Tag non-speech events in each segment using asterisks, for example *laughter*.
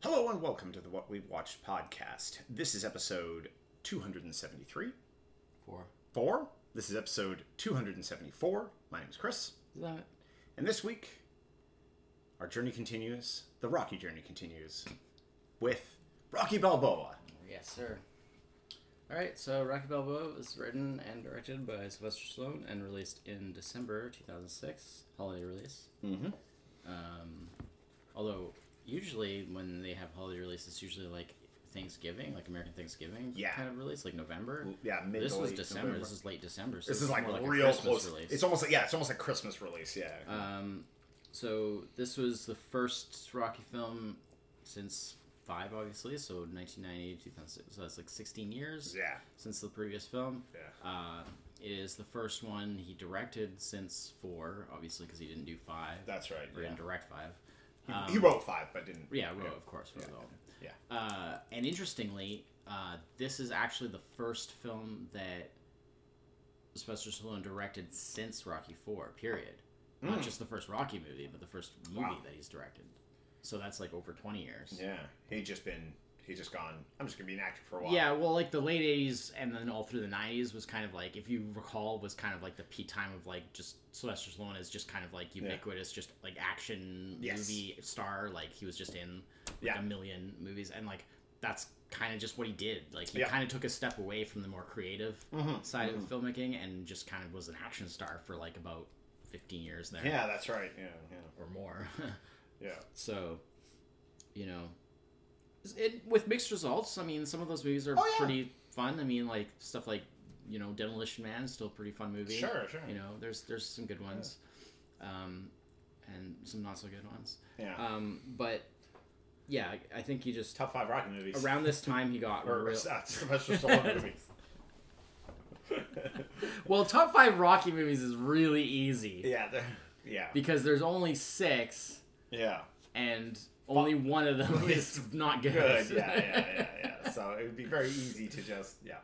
Hello and welcome to the What We've Watched podcast. This is episode 273. Four. Four. This is episode 274. My name is Chris. Is that it? And this week, our journey continues. The Rocky journey continues with Rocky Balboa. Yes, sir. All right, so Rocky Balboa was written and directed by Sylvester Stallone and released in December 2006, holiday release. Mm-hmm. Um, although usually when they have holiday release, it's usually like Thanksgiving, like American Thanksgiving Yeah. kind of release, like November. Yeah, mid This was December. November. This is late December. So This is like a real Christmas close. Release. It's almost like yeah, it's almost like Christmas release. Yeah. Um, so this was the first Rocky film since five, obviously. So 1990 2006. So that's like 16 years yeah. since the previous film. Yeah. Uh, it is the first one he directed since four, obviously, because he didn't do five. That's right. or Yeah. didn't direct five. He, Um, he wrote five, but didn't. Yeah, wrote, of course, wrote Yeah. all. Yeah. Uh, and interestingly, uh, this is actually the first film that Sylvester Stallone directed since Rocky Four. Period. Not Mm. just the first Rocky movie, but the first movie Wow. that he's directed. So that's like over twenty years. Yeah. He just been. He's just gone. I'm just gonna be an actor for a while. Yeah, well, like the late '80s and then all through the '90s was kind of like, if you recall, was kind of like the peak time of like just Sylvester Stallone is just kind of like ubiquitous, just like action Yes. movie star. Like he was just in like, Yeah. a million movies, and like that's kind of just what he did. Like he Yeah. kind of took a step away from the more creative Mhm, side of filmmaking and just kind of was an action star for like about 15 years there Yeah, that's right. Yeah. Yeah. or more. *laughs* Yeah. So, you know, it with mixed results. I mean, some of those movies are Oh, yeah. pretty fun. I mean, like stuff like you know, Demolition Man is still a pretty fun movie. Sure. Sure. You know, there's there's some good ones, um, and some not so good ones. Yeah. Um, but yeah, I- I think he just Top five Rocky movies. around this time he got *laughs* or real. uh, Sylvester Stallone movies. *laughs* Well, top five Rocky movies is really easy yeah. Yeah. because there's only six, Yeah. and only one of them *laughs* is not good. Good. Yeah. Yeah. Yeah. *laughs* Yeah. So it would be very easy to just yeah.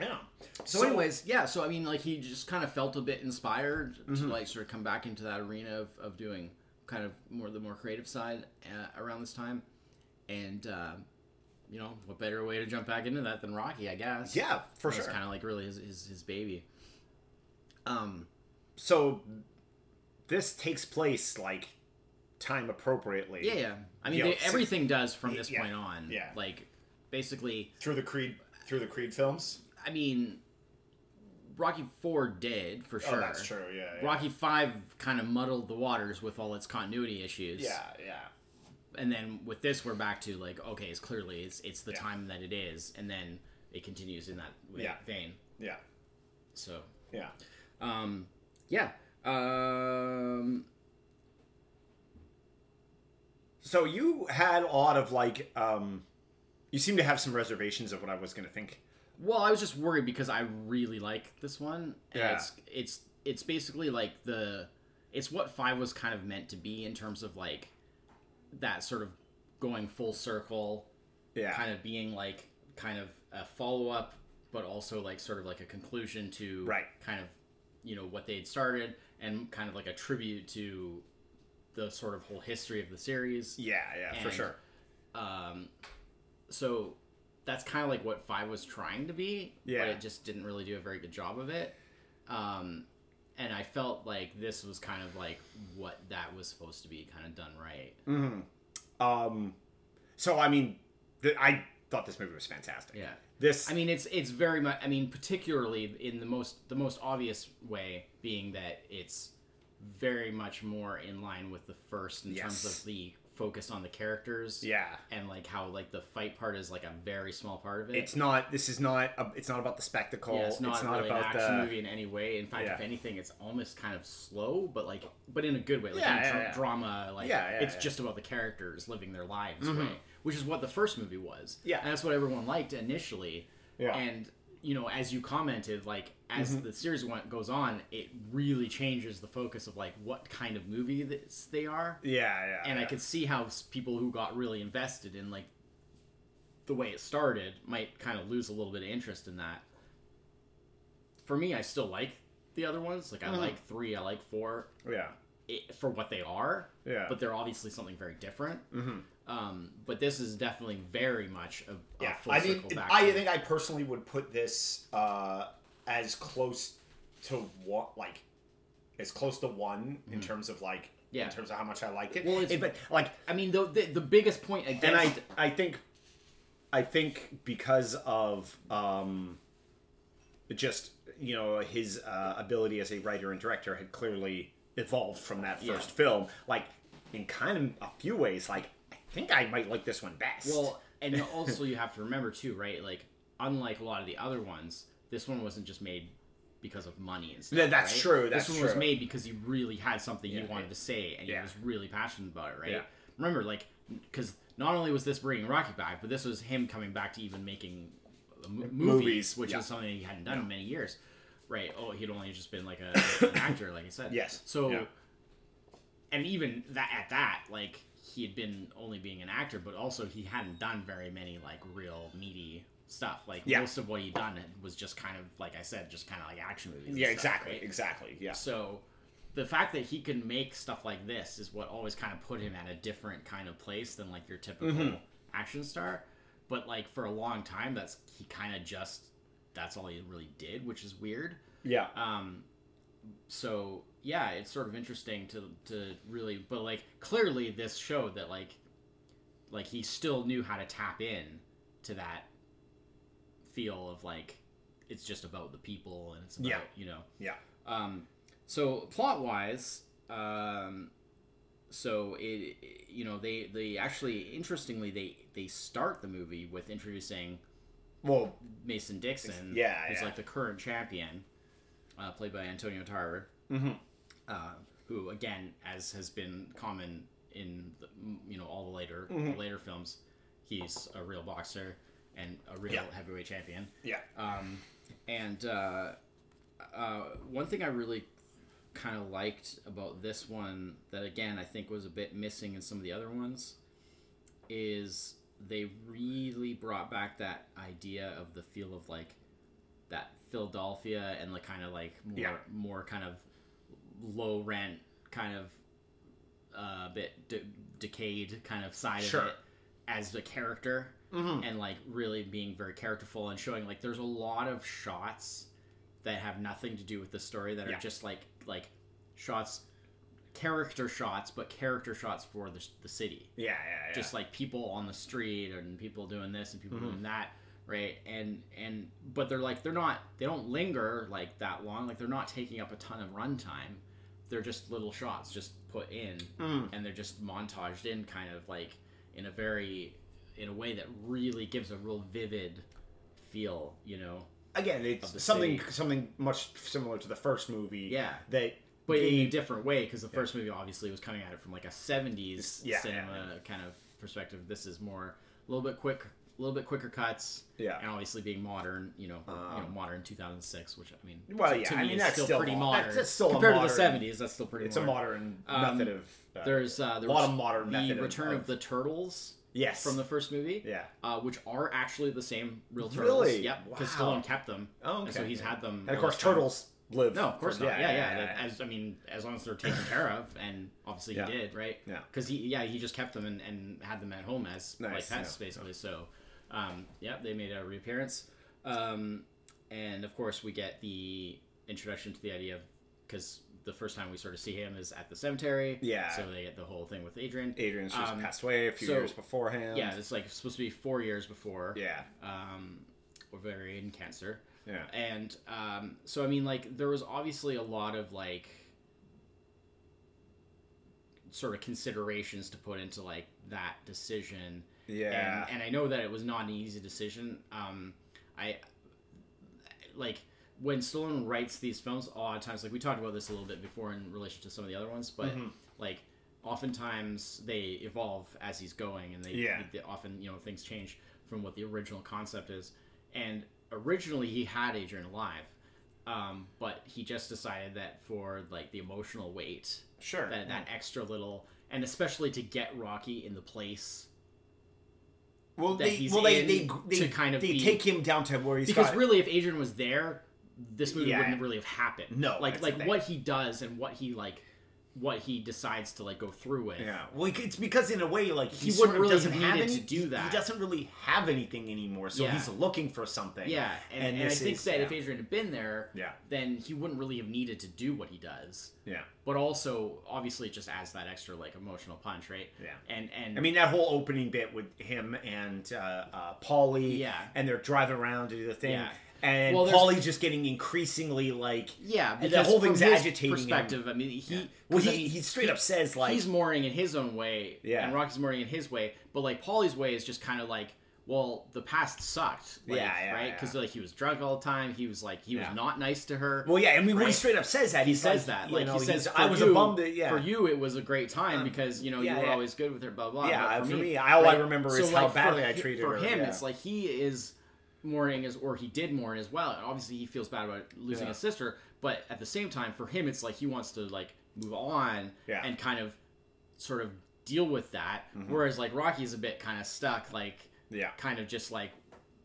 Yeah. So, anyways, yeah. So I mean, like he just kind of felt a bit inspired to like sort of come back into that arena of, of doing kind of more the more creative side uh, around this time, and uh, you know, what better way to jump back into that than Rocky, I guess. yeah, for It's sure. kind of like really his, his his baby. Um. So this takes place like time appropriately. Yeah, yeah. I mean, You know, they, everything does from this yeah, point on. yeah. Like, basically, Through the Creed through the Creed films. I mean, Rocky Four did for sure. Oh, that's true. Yeah. yeah. Rocky Five kind of muddled the waters with all its continuity issues. Yeah. Yeah. And then with this, we're back to like, okay, it's clearly it's it's the Yeah. time that it is, and then it continues in that Yeah. vein. Yeah. So, Yeah. um, yeah. Um, So you had a lot of like um you seem to have some reservations of what I was going to think. well, I was just worried because I really like this one. And Yeah. It's it's it's basically like the it's what five was kind of meant to be in terms of like that sort of going full circle Yeah. kind of being like kind of a follow up, but also like sort of like a conclusion to Right. kind of you know what they had started and kind of like a tribute to the sort of whole history of the series. Yeah, yeah, for sure. Um, so that's kind of like what five was trying to be, Yeah. but it just didn't really do a very good job of it. Um, and I felt like this was kind of like what that was supposed to be, kind of done right. Mhm. Um so I mean the, I thought this movie was fantastic. Yeah. This I mean, it's it's very much. I mean, particularly in the most the most obvious way being that it's very much more in line with the first in terms of the focus on the characters. yeah. And like how like the fight part is like a very small part of it. It's not this is not a, it's not about the spectacle. yeah, it's not, really about an action the movie in any way. In fact, Yeah. if anything, it's almost kind of slow, but like, but in a good way. Like Yeah, in yeah, dra- yeah. drama, like it's just about the characters living their lives Mhm. way, which is what the first movie was. Yeah. and that's what everyone liked initially. Yeah. And you know, as you commented, like as Mhm. the series went, goes on, it really changes the focus of like what kind of movie this, they are. Yeah, yeah. And yeah. I could see how people who got really invested in like the way it started might kind of lose a little bit of interest in that. For me, I still like the other ones. Like I Mhm. like three, I like four. Yeah. it, for what they are. Yeah. But they're obviously something very different. Mm-hmm. Um, but this is definitely very much a, a Yeah, full I mean, circle back. I think I personally would put this uh, as close to what, like, as close to one in terms of like, Yeah. in terms of how much I like it. Well, it's- Eh, but like, I mean, the, the the biggest point against and I, I think, I think because of um, just you know his uh, ability as a writer and director had clearly evolved from that Yeah. first film. Like, in kind of a few ways, like think I might like this one best. Well, and also you have to remember too, right? Like, unlike a lot of the other ones, this one wasn't just made because of money and stuff. Yeah, that's right? true, that's this one was made because he really had something he Yeah. wanted to say, and Yeah. he was really passionate about it, right? Yeah. Remember, like, because not only was this bringing Rocky back, but this was him coming back to even making uh, mo- movies, Movies, which yeah. is something he hadn't done in many years, right? Oh, he'd only just been like a, *laughs* an actor, like I said. Yes. So Yeah. and even that at that like he had been only being an actor but also he hadn't done very many like real meaty stuff like Yeah. most of what he'd done was just kind of like i said just kind of like action movies yeah, stuff, exactly, right? exactly. Yeah. so the fact that he can make stuff like this is what always kind of put him at a different kind of place than like your typical Mm-hmm. action star but like for a long time that's he kind of just that's all he really did which is weird Yeah. um so yeah it's sort of interesting to to really but like clearly this showed that like like he still knew how to tap in to that feel of like it's just about the people and it's about Yeah. you know Yeah. um so plot wise um so it you know they they actually interestingly they they start the movie with introducing Well, Mason Dixon, Yeah, who's yeah. like the current champion, uh, played by Antonio Tarver, Mhm. Uh, who again, as has been common in the, you know all the later Mm-hmm. the later films, he's a real boxer and a real Yeah. heavyweight champion. yeah. Um, and uh, uh, one thing I really kind of liked about this one that again I think was a bit missing in some of the other ones is they really brought back that idea of the feel of like that Philadelphia and the kind of like more Yeah. more kind of low rent kind of uh, bit de- decayed kind of side Sure. of it as the character and like really being very characterful and showing like there's a lot of shots that have nothing to do with the story that Yeah. are just like like shots character shots but character shots for the, the city Yeah, yeah, yeah. just like people on the street and people doing this and people doing that right and and but they're like they're not they don't linger like that long like they're not taking up a ton of runtime they're just little shots just put in hmm. and they're just montaged in kind of like in a very in a way that really gives a real vivid feel you know again, it's something city. something much similar to the first movie. Yeah. That but in a different way because the first movie obviously was coming at it from like a 70s Yeah, cinema yeah, kind of perspective this is more a little bit quick a little bit quicker cuts Yeah. and obviously being modern you know, you know modern 2006 which i mean Well, to yeah, me I mean, that's still, still pretty mo- modern that's- still compared modern- to the 70s that's still pretty it's a modern modern Um, method of. Uh, there's uh, the a lot of modern the method return of, of- the turtles yes. from the first movie yeah. uh, which are actually the same real turtles Really? yep because Wow. Stallone kept them Oh, and so he's had them And of course, time. turtles live. No, of course not. Yeah, yeah. that- As I mean, as long as they're taken *coughs* care of, and obviously Yeah. he did, right? Yeah. Because he, yeah, he just kept them and, and had them at home as like pets, yeah. basically. So, um, yeah, they made a reappearance, um, and of course we get the introduction to the idea of because the first time we sort of see him is at the cemetery. Yeah. So they get the whole thing with Adrian. Adrian's just Um, passed away a few so- years beforehand. Yeah, it's like supposed to be four years before. Yeah. Um, ovarian cancer. Yeah. And um, so, I mean, like, there was obviously a lot of like sort of considerations to put into like that decision. Yeah. And, and I know that it was not an easy decision. Um, I like when Stallone writes these films. A lot of times, like we talked about this a little bit before in relation to some of the other ones, but Mm-hmm. like oftentimes they evolve as he's going, and they, Yeah. they often you know things change from what the original concept is. And originally he had Adrian alive, um, but he just decided that for like the emotional weight, Sure. that that extra little, and especially to get Rocky in the place well, that they, he's well, they, in they, they, to kind of they be- take him down to where he's because got. really if adrian was there this movie Yeah. wouldn't really have happened No, like like thing. what he does and what he like what he decides to like go through with. Yeah, well, it's because in a way, like He sort wouldn't of really doesn't have any, to do that. He doesn't really have anything anymore, so Yeah. he's looking for something. Yeah, and, and, I this think is- that yeah. if Adrian had been there, Yeah. then he wouldn't really have needed to do what he does. yeah, But also, obviously, it just adds that extra like emotional punch, right? Yeah. And and I mean that whole opening bit with him and uh, uh, Paulie, Yeah. and they're driving around to do the thing, Yeah. And Well, Paulie's just getting increasingly like, yeah, the whole thing's his agitating him. perspective. I mean, he well, 'cause, he, I mean, he straight up says like, he's mourning in his own way, Yeah. and Rocky's mourning in his way. But like Paulie's way is just kind of like, well, the past sucked, like, Yeah, yeah, right? yeah. Because like he was drunk all the time. He was like he Yeah. was not nice to her. well, yeah, I mean, when he straight up says that, he he's says like, that, you like know, he says, I was you, a bum that, yeah, For you, it was a great time Um, because you know yeah, you were yeah. always good with her. Blah blah. Yeah, But for me, all I remember So, is how for badly I treated For her, him, it's like he is mourning as, or he did mourn as well. And obviously, he feels bad about losing Yeah. his sister. But at the same time, for him, it's like he wants to like move on Yeah. and kind of sort of deal with that. Whereas like Rocky's a bit kind of stuck, like Mm-hmm. yeah, kind of just like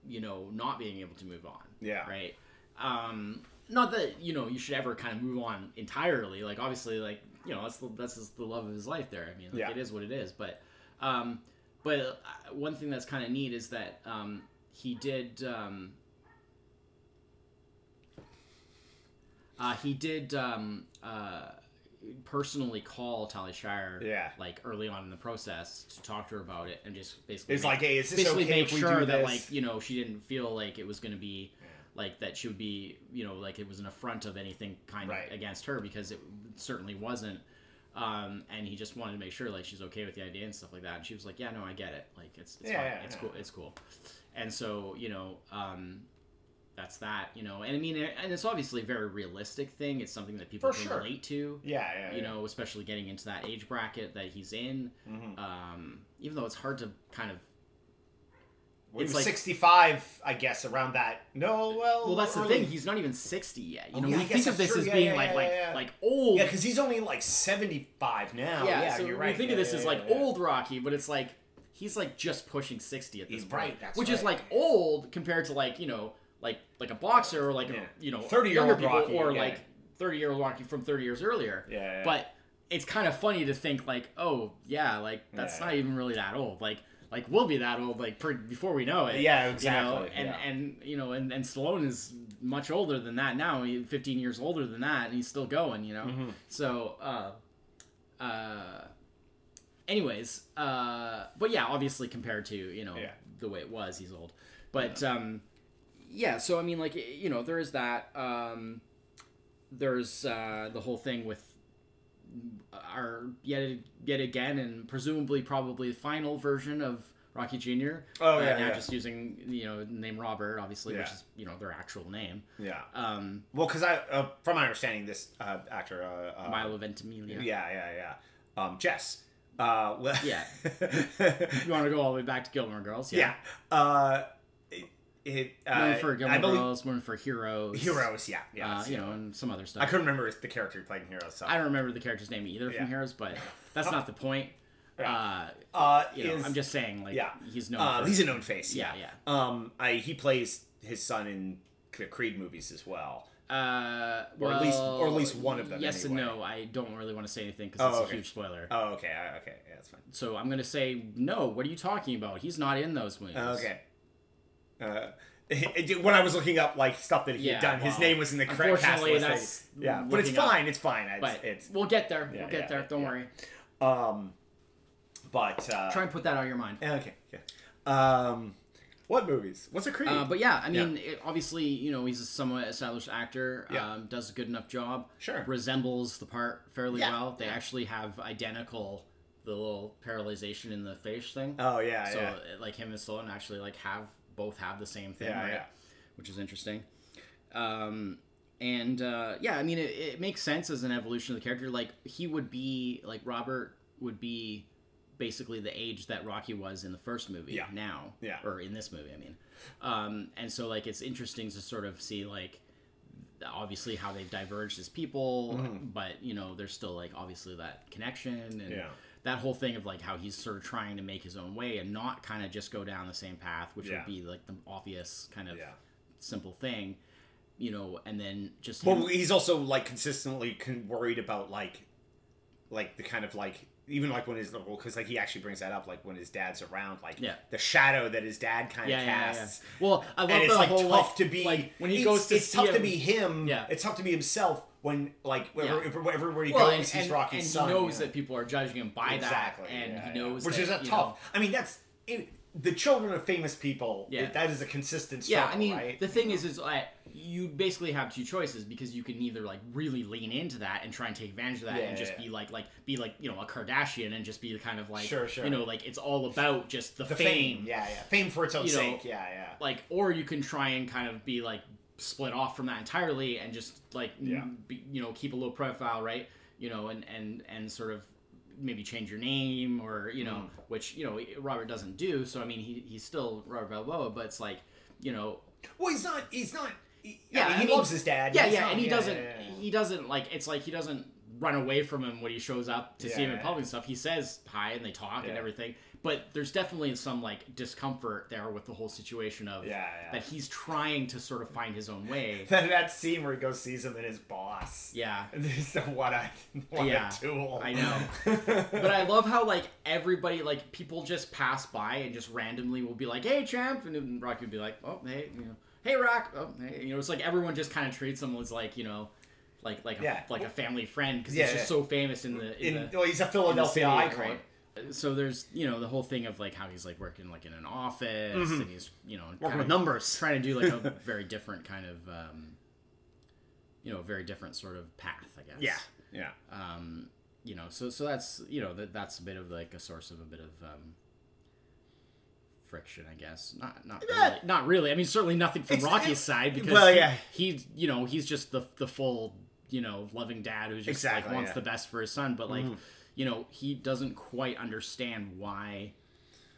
you know not being able to move on Yeah. right um not that you know you should ever kind of move on entirely like obviously like you know that's the that's just the love of his life there i mean like, Yeah. it is what it is but um but uh, one thing that's kind of neat is that um he did um uh, he did um, uh, personally call Talia Shire, Yeah. like early on in the process to talk to her about it and just basically It's make- like, hey, is this basically okay make sure do that like you know she didn't feel like it was going to be like that she would be you know like it was an affront of anything kind Right. of against her because it certainly wasn't um, and he just wanted to make sure like she's okay with the idea and stuff like that. And she was like yeah no i get it. Like it's, it's Yeah, fine. yeah, it's yeah. cool. It's cool. And so you know um, that's that you know. And i mean and it's obviously a very realistic thing. It's something that people For can sure. relate to yeah, yeah, you know especially getting into that age bracket that he's in. Mhm. um, even though it's hard to kind of Well, it's like- 65, I guess, around that. No, well, well that's the thing he's not even 60 yet you Oh, know yeah, we think of this true. as Yeah, being yeah, like like like old Yeah, because he's only like 75 now. yeah, Yeah, so you're right. we think of this as like old Rocky, but it's like he's like just pushing sixty at this He's point, right, that's which is like old compared to like you know like like a boxer or like a you know 30-year-old Rocky, or like thirty year old Rocky from thirty years earlier. Yeah, yeah. But it's kind of funny to think like, oh yeah, like that's not even really that old. Like like we'll be that old like before we know it. Yeah, You know, exactly, and yeah. and you know, and and Stallone is much older than that now. He's fifteen years older than that, and he's still going. You know, Mm-hmm. so. uh uh anyways uh but yeah obviously compared to you know Yeah. the way it was he's old but um yeah so i mean like you know there is that um there's uh the whole thing with our yet yet again and presumably probably the final version of rocky jr Oh, uh, yeah, now yeah. just using you know the name robert obviously which is you know their actual name Yeah. um Well, because I, uh, from my understanding, this uh, actor, uh, uh, milo ventimiglia yeah, yeah, yeah, um, Jess. Uh, well, *laughs* Yeah. you want to go all the way back to gilmore girls yeah. Uh, it, uh, for Gilmore I believe Girls, known for Heroes, Heroes. Yeah, yeah. uh, you know, and some other stuff. I couldn't remember the character playing Heroes. So. I don't remember the character's name either Yeah. from Heroes, but *laughs* that's not the point. Yeah. Uh, Uh, you know, is- I'm just saying, like, yeah. he's known. Uh, for, he's a known face. Yeah, Yeah, Um, I he plays his son in the Creed movies as well. uh, or at least- or at least one of them Yes anyway. and no. I don't really want to say anything because Oh, it's a huge spoiler. Oh, okay, okay, yeah, that's fine. so I'm gonna say no. What are you talking about? He's not in those movies. Okay. Uh, it- *laughs* it- when I was looking up like stuff that he Yeah, had done, his name was in the correct cast list. that's yeah, but it's looking up. fine. It's fine. It's, But it's we'll get there. Yeah, we'll get yeah, there. Don't yeah. worry. um, but uh, Try and put that out of your mind. okay, yeah. Um, what movies? What's a Creed? Uh, but yeah, I mean, it, obviously, you know, he's a somewhat established actor. Yeah. Um, does a good enough job. Sure. Resembles the part fairly Yeah. well. They actually have identical the little paralyzation in the face thing. oh yeah, so yeah. like him and Stallone actually like have both have the same thing, Yeah, right? yeah. Which is interesting. Um, and uh, yeah, I mean, it, it makes sense as an evolution of the character. Like he would be like Robert would be basically the age that Rocky was in the first movie. Yeah. Now. Yeah. Or in this movie, I mean. Um, and so like it's interesting to sort of see like obviously how they've diverged as people, but you know there's still like obviously that connection and Mm-hmm. Yeah. That whole thing of like how he's sort of trying to make his own way and not kind of just go down the same path, which Yeah. would be like the obvious kind of Yeah. simple thing, you know, and then just Well, him- he's also like consistently con- worried about like like the kind of like even like when his little because like he actually brings that up like when his dad's around like Yeah. the shadow that his dad kind Yeah, of yeah, yeah. casts. Well, I love and it's like whole tough like, to be like when he it's- goes to it's tough him, to be him Yeah. it's tough to be himself when like wherever, Yeah. wherever he well, goes and, he's Rocky's and son he knows that people are judging him by exactly that, and yeah, he yeah. knows which that, is tough know- i mean that's it, the children of famous people Yeah. that is a consistent struggle. yeah, I mean, right? the thing is, is like you basically have two choices because you can either like really lean into that and try and take advantage of that Yeah, and just yeah. be like like be like you know a Kardashian and just be kind of like Sure, sure. you know like it's all about just the, the fame, fame. yeah yeah fame for its own You know, sake yeah yeah like or you can try and kind of be like split off from that entirely and just like Yeah. be, you know keep a low profile right you know and and and sort of maybe change your name or you know Mm. which you know robert doesn't do so i mean he, he's still robert balboa but it's like you know. Well he's not he's not he, Yeah, I mean, I he mean- loves his dad yeah yeah not- and he yeah, doesn't yeah, yeah. he doesn't like it's like he doesn't run away from him when he shows up to see him in public and stuff. He says hi and they talk and everything but there's definitely some like discomfort there with the whole situation of Yeah, yeah. that he's trying to sort of find his own way *laughs* that, that scene where he goes sees him and his boss yeah *laughs* This is what a what Yeah, a tool. I know. *laughs* but I love how like everybody like people just pass by and just randomly will be like, "Hey, champ," and then Rocky would be like, "Oh, hey, you know, hey, Rock," oh, hey, you know, it's like everyone just kind of treats him as like you know, like like a, Yeah. like a family friend because Yeah, he's just yeah. so famous in the in, In, the, well, he's a Philadelphia city, icon. right? So there's you know the whole thing of like how he's like working like in an office and he's you know Mm-hmm. Working with numbers. trying to do like a *laughs* very different kind of um, you know very different sort of path I guess Yeah, yeah. um, you know, so so that's you know that that's a bit of like a source of a bit of um, friction, I guess. Not not Yeah. really, not really. I mean, certainly nothing from It's- Rocky's side because well, yeah. he, you know he's just the the full you know loving dad who just Exactly, like wants yeah. the best for his son, but like you know he doesn't quite understand why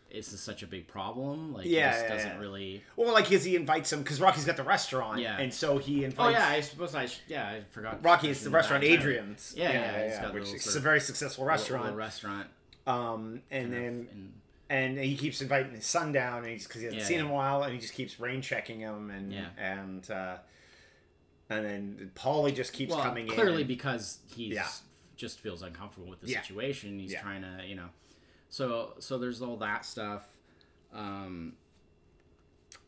this is such a big problem. Like Yeah, he just yeah, doesn't yeah. really. Well, like, because he invites him because Rocky's got the restaurant, Yeah. and so he invites. Oh yeah, I suppose I yeah I forgot. Rocky is the restaurant. Adrian's. Yeah, yeah, got a which is a very successful restaurant. little restaurant. Um, and then and he keeps inviting his son down, and he's because he hasn't Yeah, seen yeah. him a while, and he just keeps rain checking him, and Yeah. and uh, and then Paulie just keeps well, coming in. clearly because he's Yeah. Just feels uncomfortable with the Yeah. situation. He's Yeah. trying to, you know. So so there's all that stuff. Um,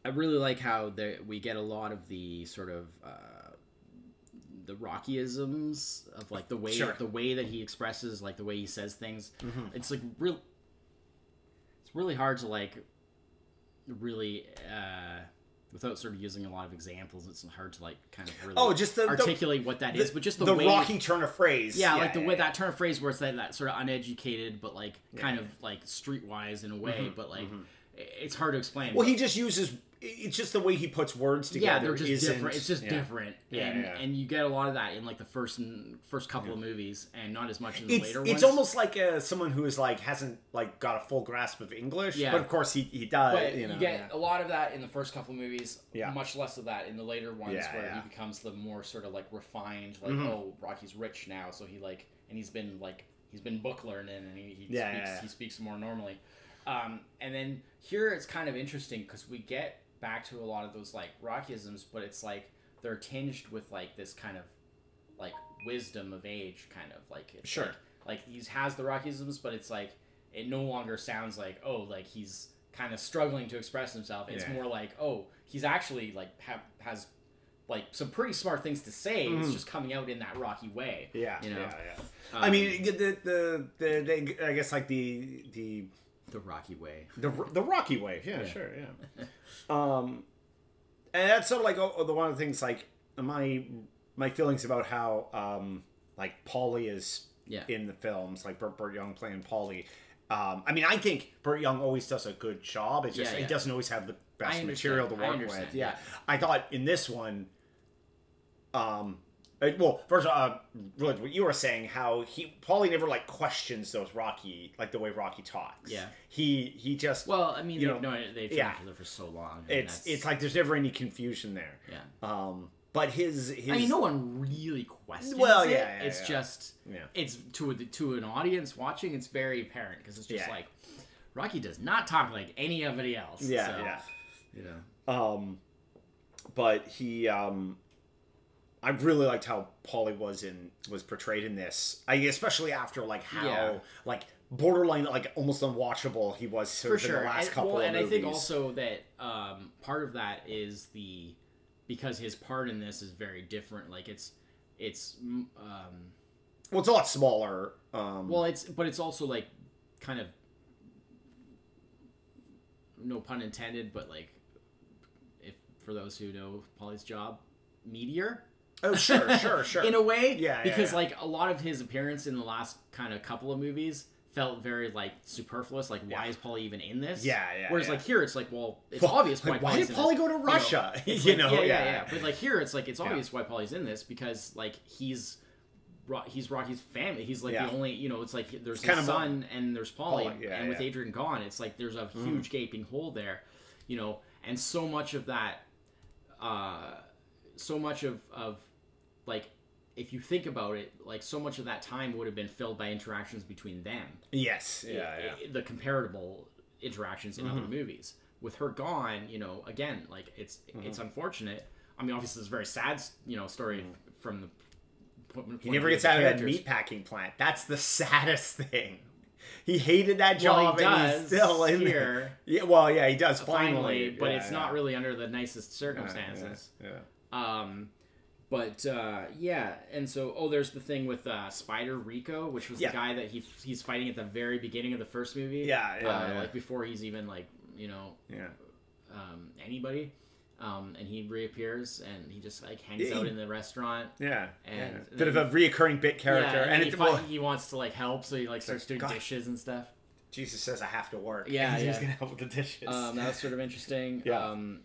I really like how there we get a lot of the sort of uh, the Rockyisms of like the way Sure. Mm-hmm. the way that he expresses like the way he says things. It's like real. It's really hard to like really. Uh, Without sort of using a lot of examples, it's hard to like kind of really Oh, just the- the- articulate what that is. But just the, the way Rocky turn of phrase. yeah, like the way yeah. that turn of phrase where it's like that sort of uneducated but like kind of like streetwise in a way, but like it's hard to explain. Mm-hmm, Well, he just uses. It's just the way he puts words together. yeah, they're just isn't- different. It's just yeah. different, Yeah, and yeah. and you get a lot of that in like the first and first couple of movies, and not as much in the It's later it's ones. almost like uh, someone who is like hasn't like got a full grasp of English. Yeah. but of course he he does. But you you, get yeah. a lot of that in the first couple of movies. Yeah. Much less of that in the later ones, Yeah, where yeah. Mm-hmm. he becomes the more sort of like refined, like oh, Rocky's rich now, so he like, and he's been like he's been book learning, and he, he Yeah, speaks yeah, yeah. he speaks more normally. Um, and then here it's kind of interesting because we get back to a lot of those like Rockyisms, but it's like they're tinged with like this kind of like wisdom of age, kind of like it's Sure. like, like he has the Rockyisms, but it's like it no longer sounds like oh like he's kind of struggling to express himself. It's Yeah. more like oh he's actually like ha- has like some pretty smart things to say. It's just coming out in that Rocky way. Mm-hmm. Yeah, you know. yeah, yeah. Um, I mean, the the, the the they, I guess like the the the Rocky way. the the Rocky way. Yeah, Yeah. sure, yeah. *laughs* um, and that's sort of like oh, the one of the things like my my feelings about how um like Paulie is Yeah. in the films, like Burt, Burt Young playing Paulie. Um, I mean, I think Burt Young always does a good job. It's just Yeah, he yeah. doesn't always have the best material to work with. Yeah. yeah. I thought in this one, um, uh, well, first, uh, really, what you were saying, how he Paulie never like questions those Rocky, like the way Rocky talks. Yeah. he he just Well, I mean, You they've know, known they've yeah. known each other for so long. it's that's- it's like there's never any confusion there. yeah. Um, but his his I mean, no one really questions Well, it. yeah, yeah, it's yeah. just Yeah. it's to a, to an audience watching. It's very apparent because it's just like Rocky does not talk like anybody else. yeah so, yeah. You know. Um, but he, um, I really liked how Paulie was in was portrayed in this. I especially after like how Yeah. like borderline like almost unwatchable he was sort for of in sure. the last and, couple well, and movies. I think also that um, part of that is the because his part in this is very different. Like it's it's mm, um, well, it's a lot smaller. Um, well, it's but it's also like kind of no pun intended, but like if for those who know Paulie's job, meteor. Oh sure, sure, *laughs* sure. in a way. Yeah, yeah, Because yeah. like a lot of his appearance in the last kind of couple of movies felt very like superfluous. Like, why Yeah. is Paulie even in this? Yeah, yeah, Whereas yeah. like here, it's like, well, it's Well, obvious like, why. why Paulie's did Paulie go to You know, Russia? *laughs* You like- know, yeah, yeah, yeah. yeah. But like here, it's like it's obvious why Paulie's in this because like he's. He's Rocky's family. He's like Yeah. the only, you know. It's like there's kind his of a- son and there's Paulie, Paulie, yeah, and with yeah. Adrian gone, it's like there's a huge gaping hole there, you know. And so much of that, uh, so much of of like if you think about it, like so much of that time would have been filled by interactions between them. yes, yeah, I- yeah. I- the comparable interactions in Mm-hmm. other movies. With her gone, you know, again, like it's Mm-hmm. it's unfortunate. I mean, obviously, it's a very sad, you know, story from the. point- Mm-hmm. He never gets out the of that characters. meatpacking plant. That's the *laughs* saddest thing. He hated that Well, job he and he's still in there. here, Yeah, well, yeah, he does finally, finally, but Yeah, it's yeah. not really under the nicest circumstances. Yeah. Um, but uh, yeah, and so oh, there's the thing with uh, Spider Rico, which was Yeah. the guy that he he's fighting at the very beginning of the first movie. Yeah, yeah, uh, yeah. like before he's even like you know yeah. um, anybody. Um, and he reappears and he just like hangs Yeah, out in the restaurant. Yeah, And yeah. bit of a reoccurring bit character, Yeah, and, he, it, well, he wants to like help, so he like starts doing God. dishes and stuff. Jesus says I have to work. Yeah, and *laughs* he's gonna help with the dishes. Um, that was sort of interesting. *laughs* Yeah. Um,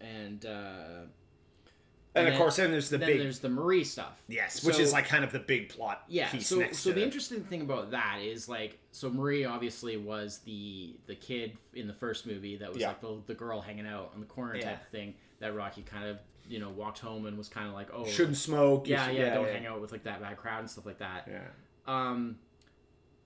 and uh, and, of then- course, then there's the then big there's the Marie stuff. yes, which So- is like kind of the big plot yeah piece so next so to the it. interesting thing about that is like so marie obviously was the the kid in the first movie that was Yeah. like the, the girl hanging out on the corner Yeah. type thing that rocky kind of you know walked home and was kind of like oh shouldn't smoke. yeah should- yeah, don't hang out with like that bad crowd and stuff like that Yeah, um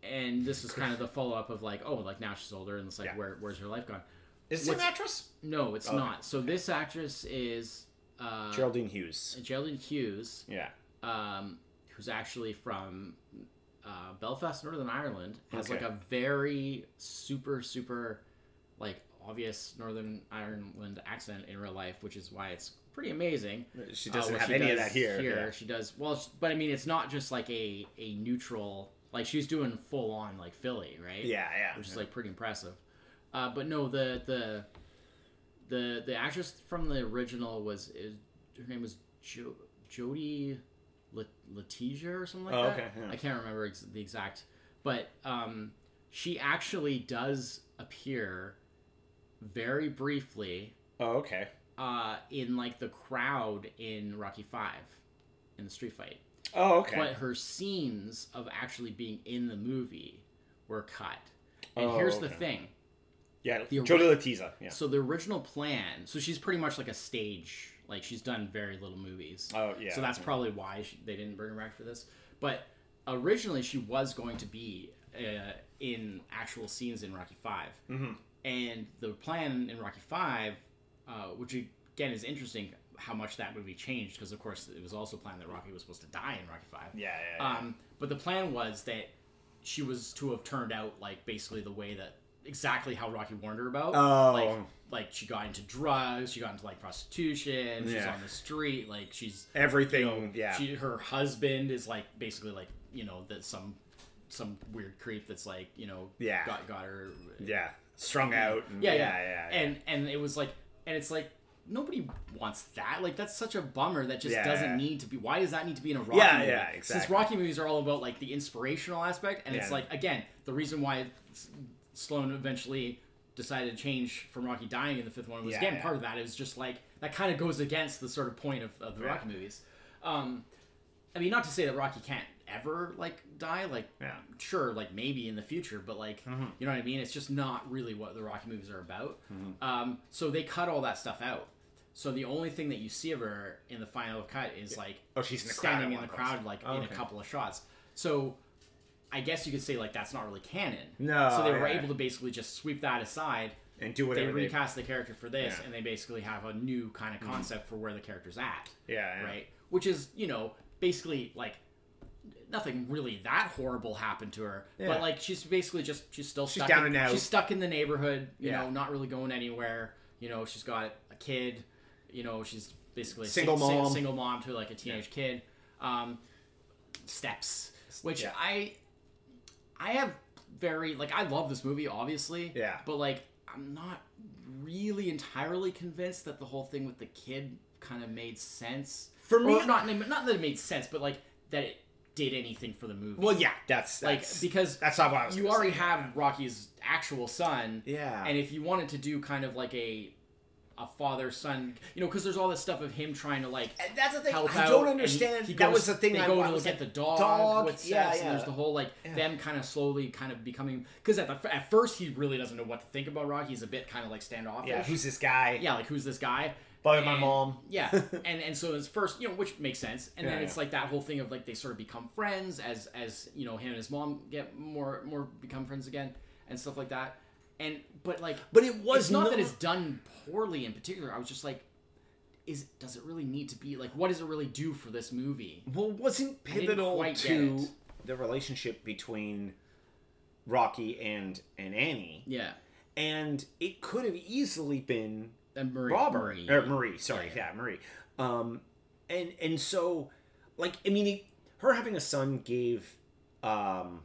and this is kind of the follow-up of like oh like now she's older and it's like Yeah. where where's her life gone is it an actress? no it's Okay. not so this actress is uh Geraldine Hughes. geraldine hughes Yeah, um, who's actually from uh, Belfast, Northern Ireland, has Okay. like a very super super like obvious Northern Ireland accent in real life, which is why it's pretty amazing. she uh, doesn't what have she any of that here. Here yeah. she does well, but I mean, it's not just like a a neutral. Like she's doing full on like Philly, right? Yeah, yeah. which is like pretty impressive. Uh, but no, the the the the actress from the original was is, her name was jo- Jodie La- Letizia or something like Oh, that. okay, yeah. I can't remember ex- the exact, but um, she actually does appear very briefly oh, okay. uh, in like the crowd in Rocky Five in the street fight. Oh, okay. But her scenes of actually being in the movie were cut. And Oh, here's the thing. Yeah, the Jodi Letizia. Yeah. So the original plan, so she's pretty much like a stage, like she's done very little movies. Oh, yeah. So that's probably why she, they didn't bring her back for this. But originally she was going to be uh, in actual scenes in Rocky 5 Mhm. and the plan in Rocky Five, uh, which again is interesting, how much that movie changed because of course it was also planned that Rocky was supposed to die in Rocky Five. Yeah, yeah, yeah. Um, but the plan was that she was to have turned out like basically the way that exactly how Rocky warned her about. Oh. Like, like she got into drugs, she got into like prostitution, she's Yeah. on the street, like she's Everything. yeah. She her husband is like basically like you know that some some weird creep that's like you know Yeah. got got her uh, yeah. Strung out. And, yeah, yeah, yeah, yeah. And and it was like, and it's like nobody wants that. Like that's such a bummer. That just Yeah, doesn't yeah. need to be. Why does that need to be in a Rocky Yeah, movie? yeah, Since exactly. Rocky movies are all about like the inspirational aspect, and it's Yeah. like again the reason why S- Stallone eventually decided to change from Rocky dying in the fifth one was Yeah, again yeah. part of that is just like that kind of goes against the sort of point of, of the Yeah. Rocky movies. Um, I mean, not to say that Rocky can't ever like die. Like, Yeah. sure, like maybe in the future, but like, Mhm. you know what I mean? It's just not really what the Rocky movies are about. Mm-hmm. Um, so they cut all that stuff out. So the only thing that you see of her in the final cut is like Oh, she's in the crowd standing in the crowd, like Oh, in a couple of shots. So I guess you could say like that's not really canon. No, So they were yeah. able to basically just sweep that aside. and do whatever. They recast the character for this, Yeah. and they basically have a new kind of concept for where the character's at Yeah, yeah. right? which is you know basically like nothing really that horrible happened to her, Yeah. but like she's basically just she's still stuck. down in, and out. She's stuck in the neighborhood, you Yeah. know, not really going anywhere. You know, she's got a kid. You know, she's basically a Single sing- sing- mom. single mom to like a teenage kid. Um, steps, which Yeah. I I have very like I love this movie, obviously. Yeah. But like I'm not really entirely convinced that the whole thing with the kid kind of made sense. For me- Or not not that it made sense, but like that it did anything for the movie. Well, yeah, that's, like because that's not what I was. you already say. have Rocky's actual son. Yeah. And if you wanted to do kind of like a a father son, you know, because there's all this stuff of him trying to like And that's the thing. help I don't understand. he that goes- was the thing. They I, go to get like, the dog, dog, with steps, yeah, and yeah. there's the whole like them kind of slowly kind of becoming because at the at first he really doesn't know what to think about Rocky. He's a bit kind of like standoffish. Yeah, who's this guy? yeah, like who's this guy? Bother my mom. Yeah, *laughs* and and so it's first, you know, which makes sense, and then it's yeah. like that whole thing of like they sort of become friends as as you know him and his mom get more more become friends again and stuff like that, and but like But it was it's not that it's done poorly in particular. I was just like, is does it really need to be like what does it really do for this movie? Well, wasn't pivotal to the relationship between Rocky and and Annie, Yeah, and it could have easily been and Marie, Robert Marie. or Marie. Sorry, Yeah, yeah, Marie. Um, and and so, like, I mean, it, her having a son gave, um,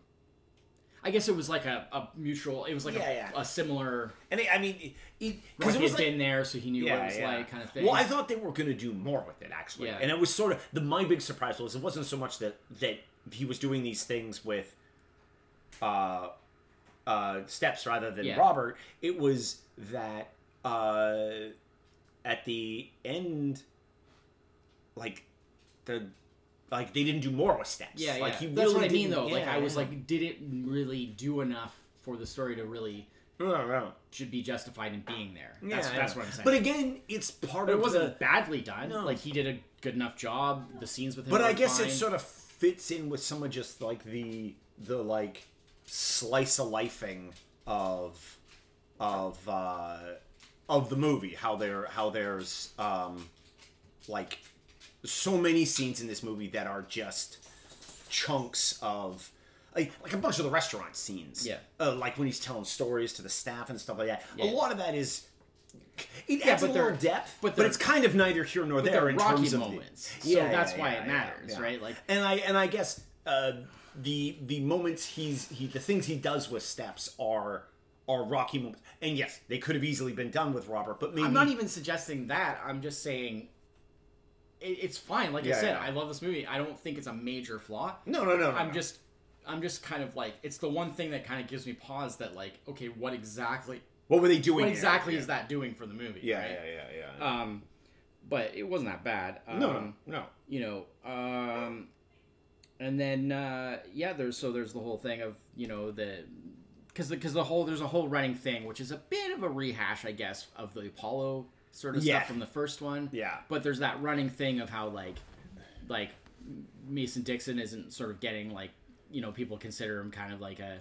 I guess it was like a, a mutual. It was like Yeah, a, yeah. a similar. and it, I mean, because he was had like, been there, so he knew what it was like, kind of thing. Well, I thought they were going to do more with it actually, Yeah. and it was sort of the my big surprise was it wasn't so much that that he was doing these things with, uh, uh, steps rather than Yeah. Robert. It was that uh, at the end, like the. Like they didn't do more with steps. Yeah, like yeah. he That's what I really mean, didn't- though. like yeah, I was yeah. like, did it really do enough for the story to really no, no. should be justified in being there? Yeah, That's yeah. that's what I'm saying. But again, it's part But of it wasn't the, badly done. No. Like he did a good enough job. The scenes with him. But were I guess fine. it sort of fits in with some of just like the the like slice of lifing of of uh of the movie. How there how there's um like so many scenes in this movie that are just chunks of like, like a bunch of the restaurant scenes. Yeah. Uh, like when he's telling stories to the staff and stuff like that. Yeah. A lot of that is it Yeah, adds a little depth, but but, it's kind of neither here nor there in Rocky terms of the- moments, so that's why it matters, right? Like- and I and I guess uh, the the moments he's he the things he does with steps are are Rocky moments, and yes, they could have easily been done with Robert, but maybe I'm not even suggesting that. I'm just saying it, it's fine. Like I Yeah, said, yeah. I love this movie. I don't think it's a major flaw. no no no. no, I'm no. just I'm just kind of like it's the one thing that kind of gives me pause that like okay what exactly what were they doing? what here? exactly yeah. is that doing for the movie Yeah, right? yeah, yeah, yeah. um but it wasn't that bad um, no, no, no. you know um and then uh yeah there's so there's the whole thing of you know the because because the, whole there's a whole running thing which is a bit of a rehash i guess of the apollo sort of Yeah. stuff from the first one Yeah. but there's that running thing of how like like mason dixon isn't sort of getting like you know people consider him kind of like a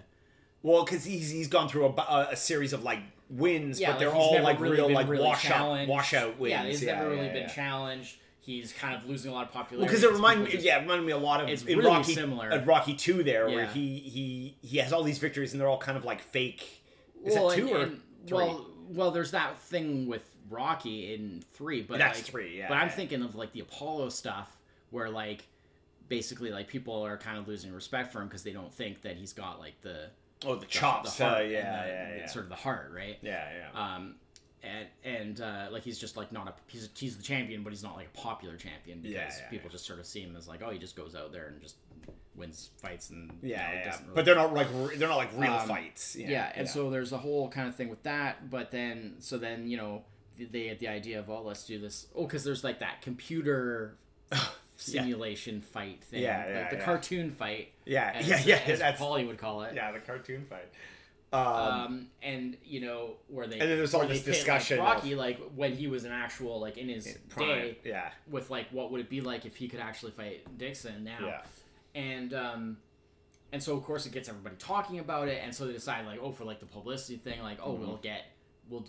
Well, because he's he's gone through a, a, a series of like wins, yeah but they're all like really real like really washout washout wins. yeah he's never really yeah, been yeah. challenged he's kind of losing a lot of popularity Well, because it 'cause reminded me, just- yeah, it reminded me a lot of It's in really Rocky, similar. uh, Rocky Two there, where he he he has all these victories and they're all kind of like fake. Is well, that two and- or and- three? Well, well, there's that thing with Rocky in three, but That's like, three, yeah, But I'm thinking of like the Apollo stuff, where like basically like people are kind of losing respect for him because they don't think that he's got like the oh, the the- chops. the heart uh, yeah, the- yeah, yeah. sort of the heart, right? yeah, yeah. Um, and and uh, like he's just like not a he's he's the champion, but he's not like a popular champion because Yeah, yeah, people just sort of see him as like oh he just goes out there and just wins fights and you yeah, know, yeah. really But they're not like re- they're not like real Um, fights. Yeah, yeah, and so there's a whole kind of thing with that but then so then you know they had the idea of oh let's do this oh because there's like that computer *laughs* simulation fight thing Yeah, like the yeah. cartoon fight yeah, as, yeah, yeah. as that's Paulie would call it yeah, the cartoon fight. Um, um, and you know where they And then there's all this pit, like, discussion of- Rocky like when he was an actual like in his prime, day yeah, with like what would it be like if he could actually fight Dixon now yeah. and um and so of course it gets everybody talking about it and so they decide like oh for like the publicity thing like oh Mm-hmm. we'll get we'll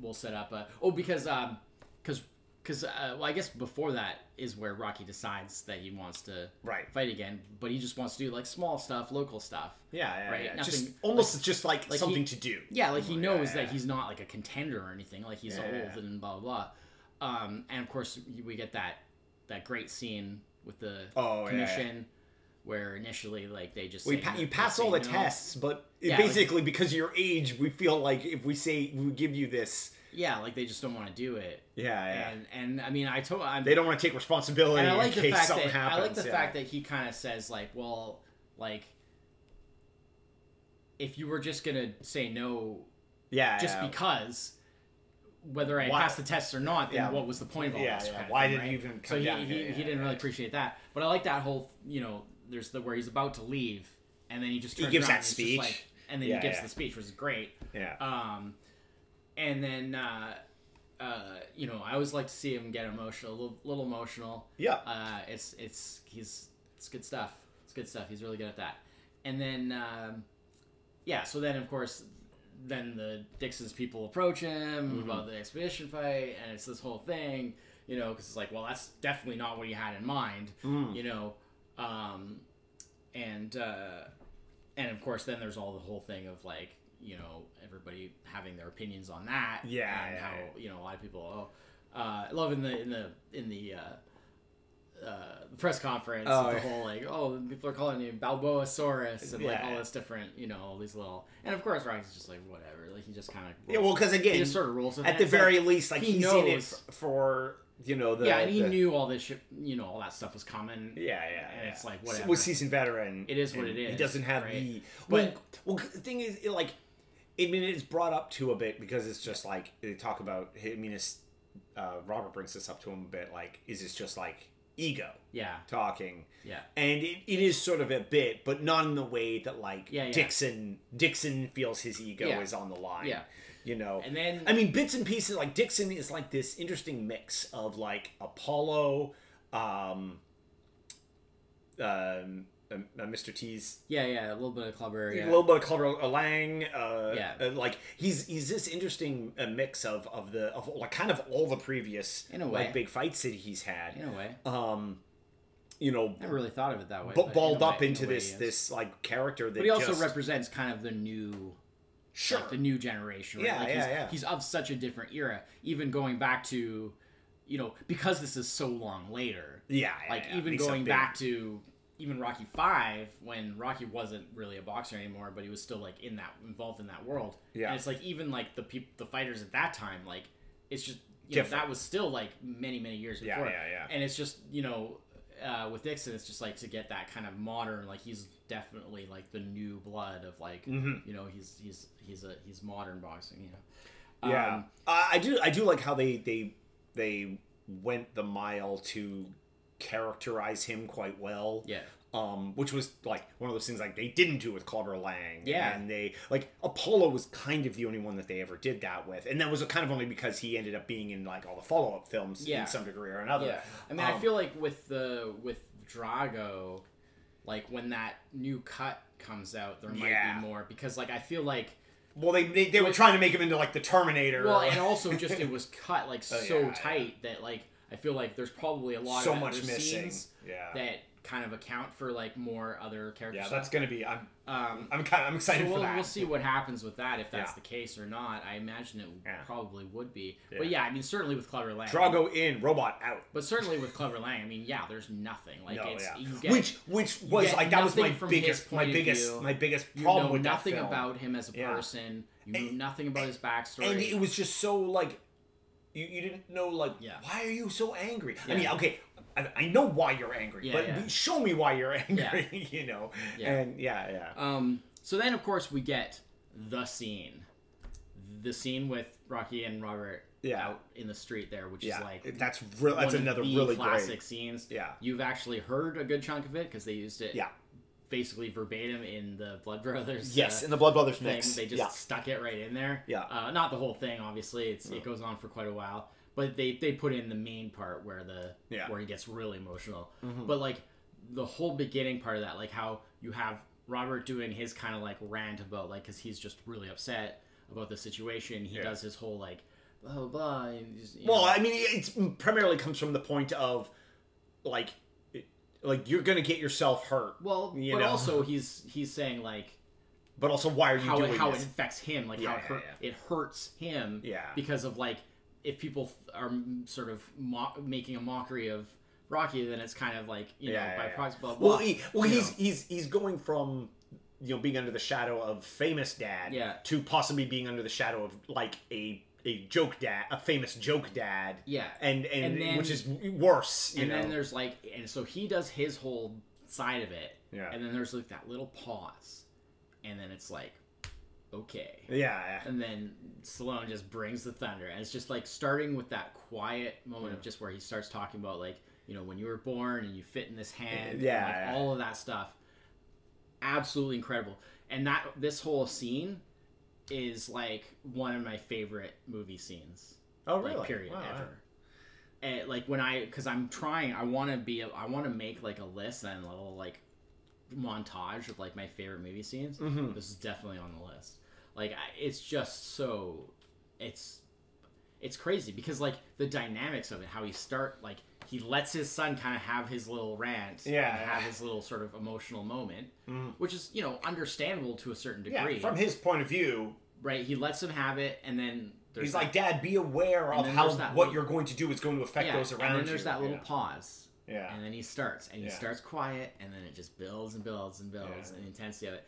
we'll set up a oh because um because because uh, well, I guess before that is where Rocky decides that he wants to Right. fight again, but he just wants to do like small stuff, local stuff. Yeah, yeah, Right, yeah. nothing- just almost just like, like something he- to do. Yeah, like he knows yeah. that he's not like a contender or anything. Like he's old and blah blah blah. Um, and of course we get that that great scene with the Oh, yeah, commission where initially like they just We say pa- you pass all the no. tests, but Yeah, basically because of your age, we feel like if we say we give you this, Yeah, like they just don't want to do it. yeah, yeah, And and I mean I told I'm they don't want to take responsibility and I like in the case fact something that happens. I like the yeah. fact that he kind of says like, well, like if you were just gonna say no yeah, just yeah. because whether I Why- passed the tests or not, then Yeah. what was the point of all Yeah, this? yeah. Why thing, did right? even So come he, he, here? he didn't really appreciate that, but I like that whole you know there's the where he's about to leave and then he just He gives that and speech. like- and then Yeah, he gives yeah. the speech, which is great. yeah, Um, and then uh, uh, you know I always like to see him get emotional, a little, little emotional. yeah, Uh, it's it's he's it's good stuff. It's good stuff. He's really good at that. And then um, yeah, so then of course, then the Dixon's people approach him Mm-hmm. about the exhibition fight, and it's this whole thing, you know, because it's like, well, that's definitely not what he had in mind, Mm. you know, um, and uh, and of course, then there's all the whole thing of like. You know, everybody having their opinions on that, Yeah, and yeah, how yeah. you know a lot of people. Oh, uh, I love in the in the in the uh, uh, press conference, Oh, the yeah. whole like, oh, people are calling you Balboasaurus and like all this different, you know, all these little, and of course Rocky's just like whatever, like he just kind of yeah. Well, because he again, just sort of rolls at the very least, like he he's in it knows. for you know the yeah, and he the- knew all this shit, you know, all that stuff was coming. Yeah, yeah, And yeah. it's like, whatever. Was seasoned veteran. It is what it is He doesn't have right? the. But- well, well, the thing is, it, like, I mean, it's brought up to a bit because it's just like they talk about. I mean, it's uh, Robert brings this up to him a bit. Like, is this just like ego Yeah, talking? yeah, And it, it is sort of a bit, but not in the way that like Yeah, yeah. Dixon Dixon feels his ego Yeah. is on the line. Yeah. You know, and then I mean, bits and pieces. Like Dixon is like this interesting mix of like Apollo, um, um, uh, uh, Mr. T's, yeah, yeah, a little bit of clubber, yeah, a little bit of Clubber Lang. Uh, Yeah. uh, like he's he's this interesting uh, mix of of the of like kind of all the previous In a way. like big fights that he's had. in a way. Um, you know, I never really thought of it that way. but in balled way- up in into way this this like character that But he also just, represents kind of the new sure like the new generation. Right? Yeah, like yeah, he's, yeah. He's of such a different era. Even going back to, you know, because this is so long later. yeah, yeah, Like yeah. even going back to even Rocky Five when Rocky wasn't really a boxer anymore, but he was still like in that involved in that world. Yeah. And it's like even like the peop- the fighters at that time, like it's just you know, that was still like many many years before. Yeah, yeah, yeah. And it's just you know. Uh, with Dixon, it's just like to get that kind of modern, like he's definitely like the new blood of like, Mhm. you know, he's he's he's a he's modern boxing, you know. Yeah, Um, uh, I do. I do like how they they they went the mile to characterize him quite well. yeah, Um, which was like one of those things like they didn't do with Clubber Lang. Yeah. and they like Apollo was kind of the only one that they ever did that with, and that was kind of only because he ended up being in like all the follow up films Yeah. in some degree or another. Yeah, I mean, I Um, feel like with the with Drago, like when that new cut comes out, there might Yeah. be more because like I feel like Well, they they, they were trying to make him into like the Terminator. well, and *laughs* also just it was cut like Oh, so yeah, yeah. tight that like I feel like there's probably a lot so of much missing. scenes Yeah, that kind of account for like more other characters. yeah, that's gonna be. I'm um. I'm kind of I'm So excited we'll, for that. we'll see what happens with that if that's Yeah. the case or not. I imagine it Yeah. probably would be, Yeah. but yeah, I mean certainly with Clubber Lang. Drago in, robot out. But certainly with Clubber Lang, I mean, yeah, there's nothing like no, it's you get which which was like that was my biggest my biggest view. my biggest you problem know with nothing about him as a person. You know And- nothing about his backstory. and it was just so like you, you didn't know like Yeah. why are you so angry i mean okay I, I know why you're angry Yeah, but yeah. show me why you're *laughs* angry you know Yeah. and yeah yeah um. So then, of course, we get the scene, the scene with Rocky and Robert Yeah. out in the street there, which yeah is like that's real that's one of another the really classic great scenes. Yeah. you've actually heard a good chunk of it because they used it. Yeah. Basically verbatim in the Blood Brothers. yes uh, in the blood brothers thing. mix They just yeah stuck it right in there. Yeah. Uh, not the whole thing, obviously. It's it goes on for quite a while, but they they put in the main part where the Yeah. Mm-hmm. where he gets really emotional. But like the whole beginning part of that, like how you have Robert doing his kind of like rant about like because he's just really upset about the situation. He Yeah. does his whole like blah blah blah. And just, Well, know. I mean, it primarily comes from the point of like, like you're gonna get yourself hurt. well, you but know. also he's he's saying like But also, why are you how it, doing how it affects him, like how it, hurt, yeah, it hurts him. Yeah. Because of like if people are sort of mo- making a mockery of Rocky, then it's kind of like you Yeah, know yeah, by yeah. proxy. Blah, blah, Well, he, well, he's know. he's he's going from you know being under the shadow of famous dad Yeah. to possibly being under the shadow of like a a joke dad, a famous joke dad. Yeah. and and, And then- which is worse. You and know? then there's like and so he does his whole side of it Yeah. and then there's like that little pause and then it's like okay yeah, yeah. and then Stallone just brings the thunder and it's just like starting with that quiet moment of just where he starts talking about like you know when you were born and you fit in this hand and, like, yeah. all of that stuff absolutely incredible and that this whole scene is like one of my favorite movie scenes. Oh, like really? period Wow, ever. And like when i because i'm trying i want to be i want to make like a list and a little like montage of like my favorite movie scenes. Mhm. this is definitely on the list. Like I, it's just so it's it's crazy because like the dynamics of it how he start like he lets his son kind of have his little rant Yeah, and have his little sort of emotional moment Mhm. which is you know understandable to a certain degree Yeah, from his point of view, right he lets him have it and then there's he's that- like, "Dad, be aware of how what little- you're going to do is going to affect yeah, those around you." and then there's you." that little yeah. pause Yeah. and then he starts and he starts quiet and then it just builds and builds and builds and the intensity of it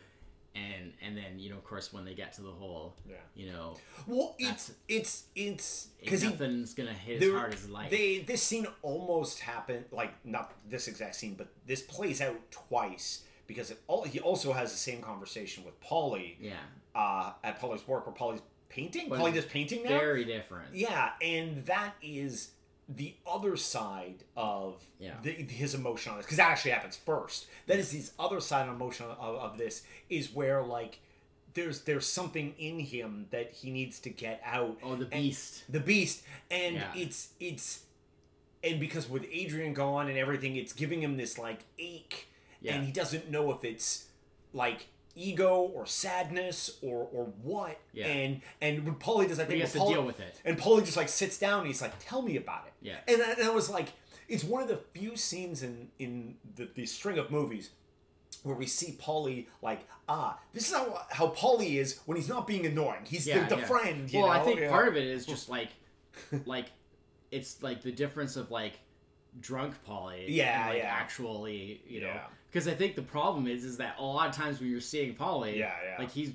and and then you know of course when they get to the whole Yeah. you know Well, it's it's it's because he nothing's gonna hit as hard as life They this scene almost happened like not this exact scene, but this plays out twice because it all he also has the same conversation with Paulie yeah uh, at Paulie's work where Paulie's painting. Paulie does painting now. very different Yeah, and that is the other side of Yeah. the, his emotion on this because that actually happens first. That is his other side of emotion of, of this is where like there's there's something in him that he needs to get out. oh the beast the beast and Yeah. it's it's and because with adrian gone and everything it's giving him this like ache Yeah. and he doesn't know if it's like ego or sadness or or what Yeah. and and when Paulie does I think he has to Paulie- deal with it and Paulie just like sits down and he's like tell me about it Yeah. and I, and I was like it's one of the few scenes in in the, the string of movies where we see Paulie like ah this is how how Paulie is when he's not being annoying he's yeah, the, the yeah. friend well know? i think Yeah. part of it is just *laughs* like like it's like the difference of like drunk Paulie Yeah, and like yeah. actually you know. Because i think the problem is is that a lot of times when you're seeing Paulie Yeah, yeah. like he's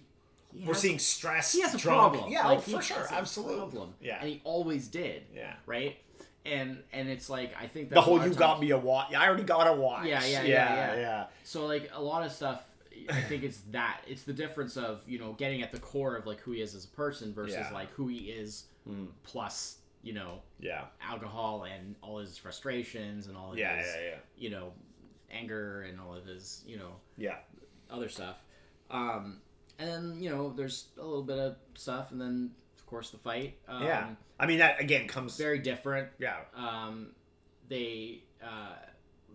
he we're seeing a- stress he has a drunk. problem yeah like, oh, for sure absolutely problem yeah and he always did yeah right and and it's like i think that the whole you got me a watch I already got a watch Yeah, yeah, yeah yeah, yeah. yeah. So like a lot of stuff, I think it's that it's the difference of you know getting at the core of like who he is as a person versus Yeah. like who he is Mm. plus you know yeah alcohol and all his frustrations and all of yeah his yeah yeah you know anger and all of his you know yeah other stuff. Um, and then you know there's a little bit of stuff, and then of course the fight. Um, yeah I mean that again comes very different. yeah Um, they uh,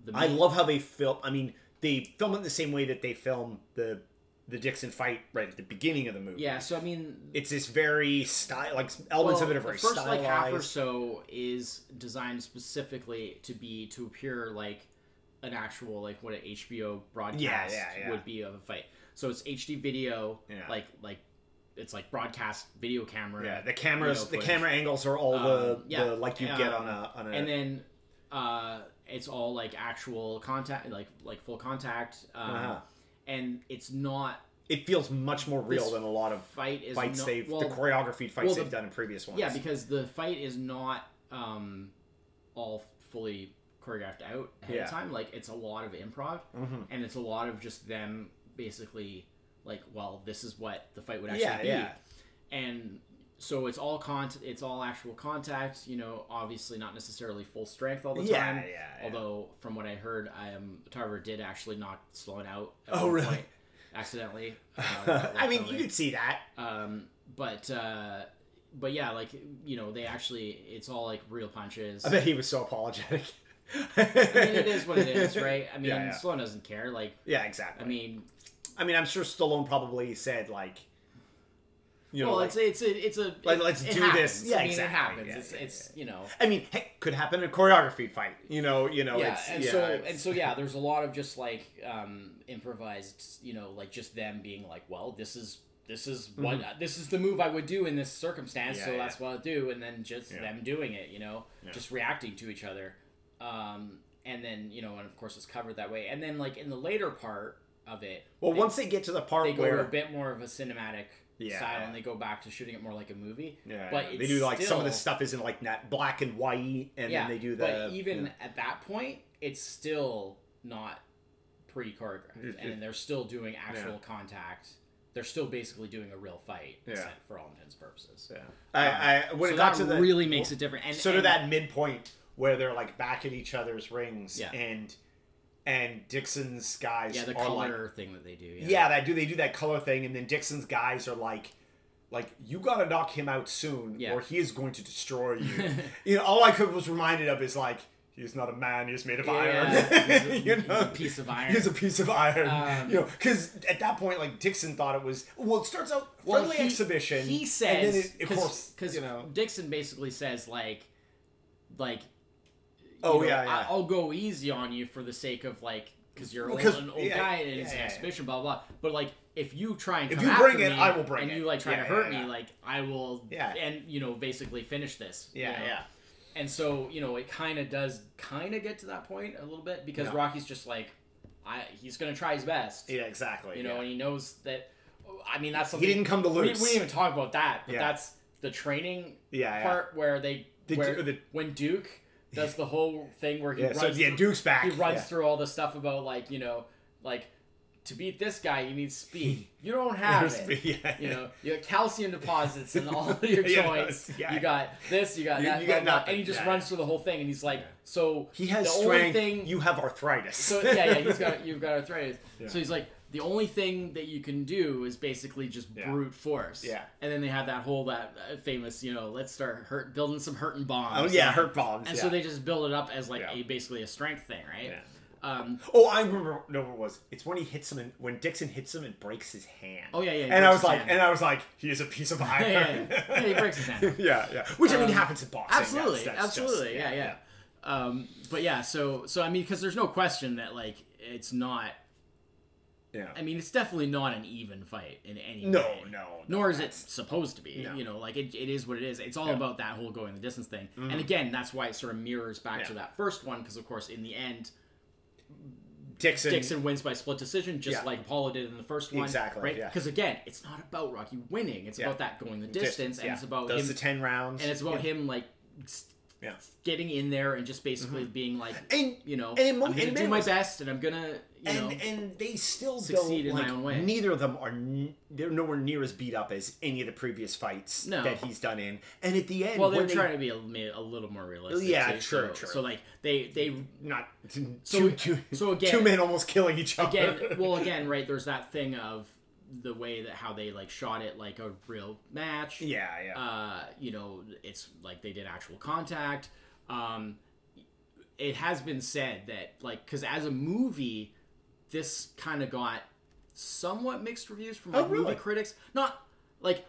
the I love how they film I mean they film it the same way that they film the the Dixon fight right at the beginning of the movie yeah. So I mean, it's this very style like elements of it are very the first stylized like half or so is designed specifically to be to appear like an actual like what an HBO broadcast Yeah, yeah, yeah. would be of a fight. So it's HD video, like like it's like broadcast video camera. yeah the cameras the camera angles are all the, Um, yeah, the like you get um, on a on a and then uh, it's all like actual contact, like like full contact, um, Uh-huh. and it's not it feels much more real than a lot of fight is fights not, they've well, the choreographed fights well, they've done in previous ones. Yeah, because the fight is not um, all fully choreographed out ahead Yeah. of time. Like it's a lot of improv, Mhm. and it's a lot of just them basically like, well, this is what the fight would actually Yeah, be, yeah. and so it's all con it's all actual contact. You know, obviously not necessarily full strength all the time. yeah, yeah. Although from what I heard, I um, Tarver did actually knock Stallone out. At Oh, one really? Point, accidentally. uh, *laughs* I mean, you could see that. Um, but uh, but yeah, like you know, they actually it's all like real punches. I bet he was so apologetic. *laughs* I mean, it *laughs* is what it is, right? I *laughs* mean, Yeah, yeah. Stallone doesn't care. Like, Yeah, exactly. I mean, I mean, I'm sure Stallone probably said like, You know, well, like, it's it's a it's a Like, it- let's it do happens. this. Yeah, I mean, exactly. it happens. Yeah, it's it's you know. I mean, hey, could happen in a choreography fight. You know, you know, yeah, it's and so and so yeah, *laughs* there's a lot of just like um, improvised, you know, like just them being like, well, this is this is what this is the move I would do in this circumstance, Mm-hmm. Yeah, so yeah. that's what I'll do, and then just Yeah. them doing it, you know, just reacting to each other, um, and then you know, and of course it's covered that way, and then like in the later part of it, well, they- once they get to the part they where to a bit more of a cinematic Yeah. style, and they go back to shooting it more like a movie. yeah, but they do like some of the stuff is in like that black and white, and yeah, then they do the but even yeah. at that point, it's still not pre choreographed, and they're still doing actual contact. They're still basically doing a real fight, Yeah. for all intents and purposes. Yeah. I, I when so it got that to the really makes it different. And of and- that midpoint where they're like back at each other's rings, Yeah. and and Dixon's guys yeah, the are like color thing that they do. Yeah, yeah, that do they do that color thing, and then Dixon's guys are like, like you gotta knock him out soon, Yeah. or he is going to destroy you. *laughs* you know, all I could was reminded of is like he's not a man, he's made of Yeah, iron. he's a- *laughs* you know, a piece of iron. He's a piece of iron. Um, you know, because at that point, like Dixon thought it was. Well, it starts out Well, friendly he- exhibition. He and says then it, of course, because you know. Dixon basically says like, like. Oh, know, yeah, yeah. I- I'll go easy on you for the sake of like because you're Well, old, an old yeah, guy and it's yeah, an yeah, exhibition, blah blah. But like, if you try and If you bring it, me I will bring and it. And you like try to hurt me, like I will, Yeah. and you know basically finish this. you Yeah, know? yeah. And so you know it kind of does kind of get to that point a little bit because Yeah. Rocky's just like, I he's gonna try his best, Yeah, exactly. you know, and he knows that. I mean that's the he didn't come to we, we didn't even talk about that, but that's the training yeah, yeah. part where they The where, the- when Duke does the whole thing where he yeah, runs so yeah, through, Duke's back. he runs yeah. through all the stuff about like you know like to beat this guy you need speed. You don't *laughs* have it. yeah, You know, you got calcium deposits in all *laughs* of your joints. yeah. you got this, you got You- that, you got nothing. and he just runs through the whole thing. And he's like, so He has the only strength. thing You have arthritis. so yeah, yeah, he's got you've got arthritis. *laughs* Yeah. So he's like, the only thing that you can do is basically just Yeah. brute force. Yeah. And then they have that whole that uh, famous, you know, let's start hurt building some hurting bombs. oh yeah, And- hurt bombs. And yeah. so they just build it up as like Yeah. a basically a strength thing, right? Yeah. Um, Oh, I remember. No, what it was? It's when he hits him and when Dixon hits him and breaks his hand. Oh, yeah, yeah, And I was like, hand. and I was like, he is a piece of *laughs* iron. yeah, yeah. Yeah, he breaks his hand. *laughs* yeah, yeah. Which I mean Um, happens in boxing. absolutely, That's- that's just- absolutely, yeah, yeah. Um, but yeah, so so I mean, because there's no question that like it's not. Yeah. I mean, it's definitely not an even fight in any No, way. no, no, Nor is it supposed to be. No. You know, like it, it is what it is. It's all Yeah. about that whole going the distance thing. And mm-hmm. again, that's why it sort of mirrors back to that first one because, of course, in the end, Dixon. Dixon wins by split decision, just Yeah. like Apollo did in the first one. Exactly, Right? yeah. Because again, it's not about Rocky winning. It's Yeah. about that going the distance, and yeah. it's about does him, the ten rounds, and it's about him like Yeah. Mm-hmm. getting in there and just basically being like, And- you know, and in mo- I'm gonna do my ways- best, and I'm gonna, you and know, and they still succeed in my own way. Neither of them are. N- they're nowhere near as beat up as any of the previous fights No. that he's done in. And at the end, well, they're when they- trying to be a, a little more realistic. Yeah, too, true, so, true. So like they they not So- two, two, so again- two men almost killing each other. again well again *laughs* right there's that thing of the way that how they like shot it like a real match. Yeah, yeah. uh you know it's like they did actual contact. Um it has been said that like because as a movie this kind of got somewhat mixed reviews from like Oh, really? movie critics. Not like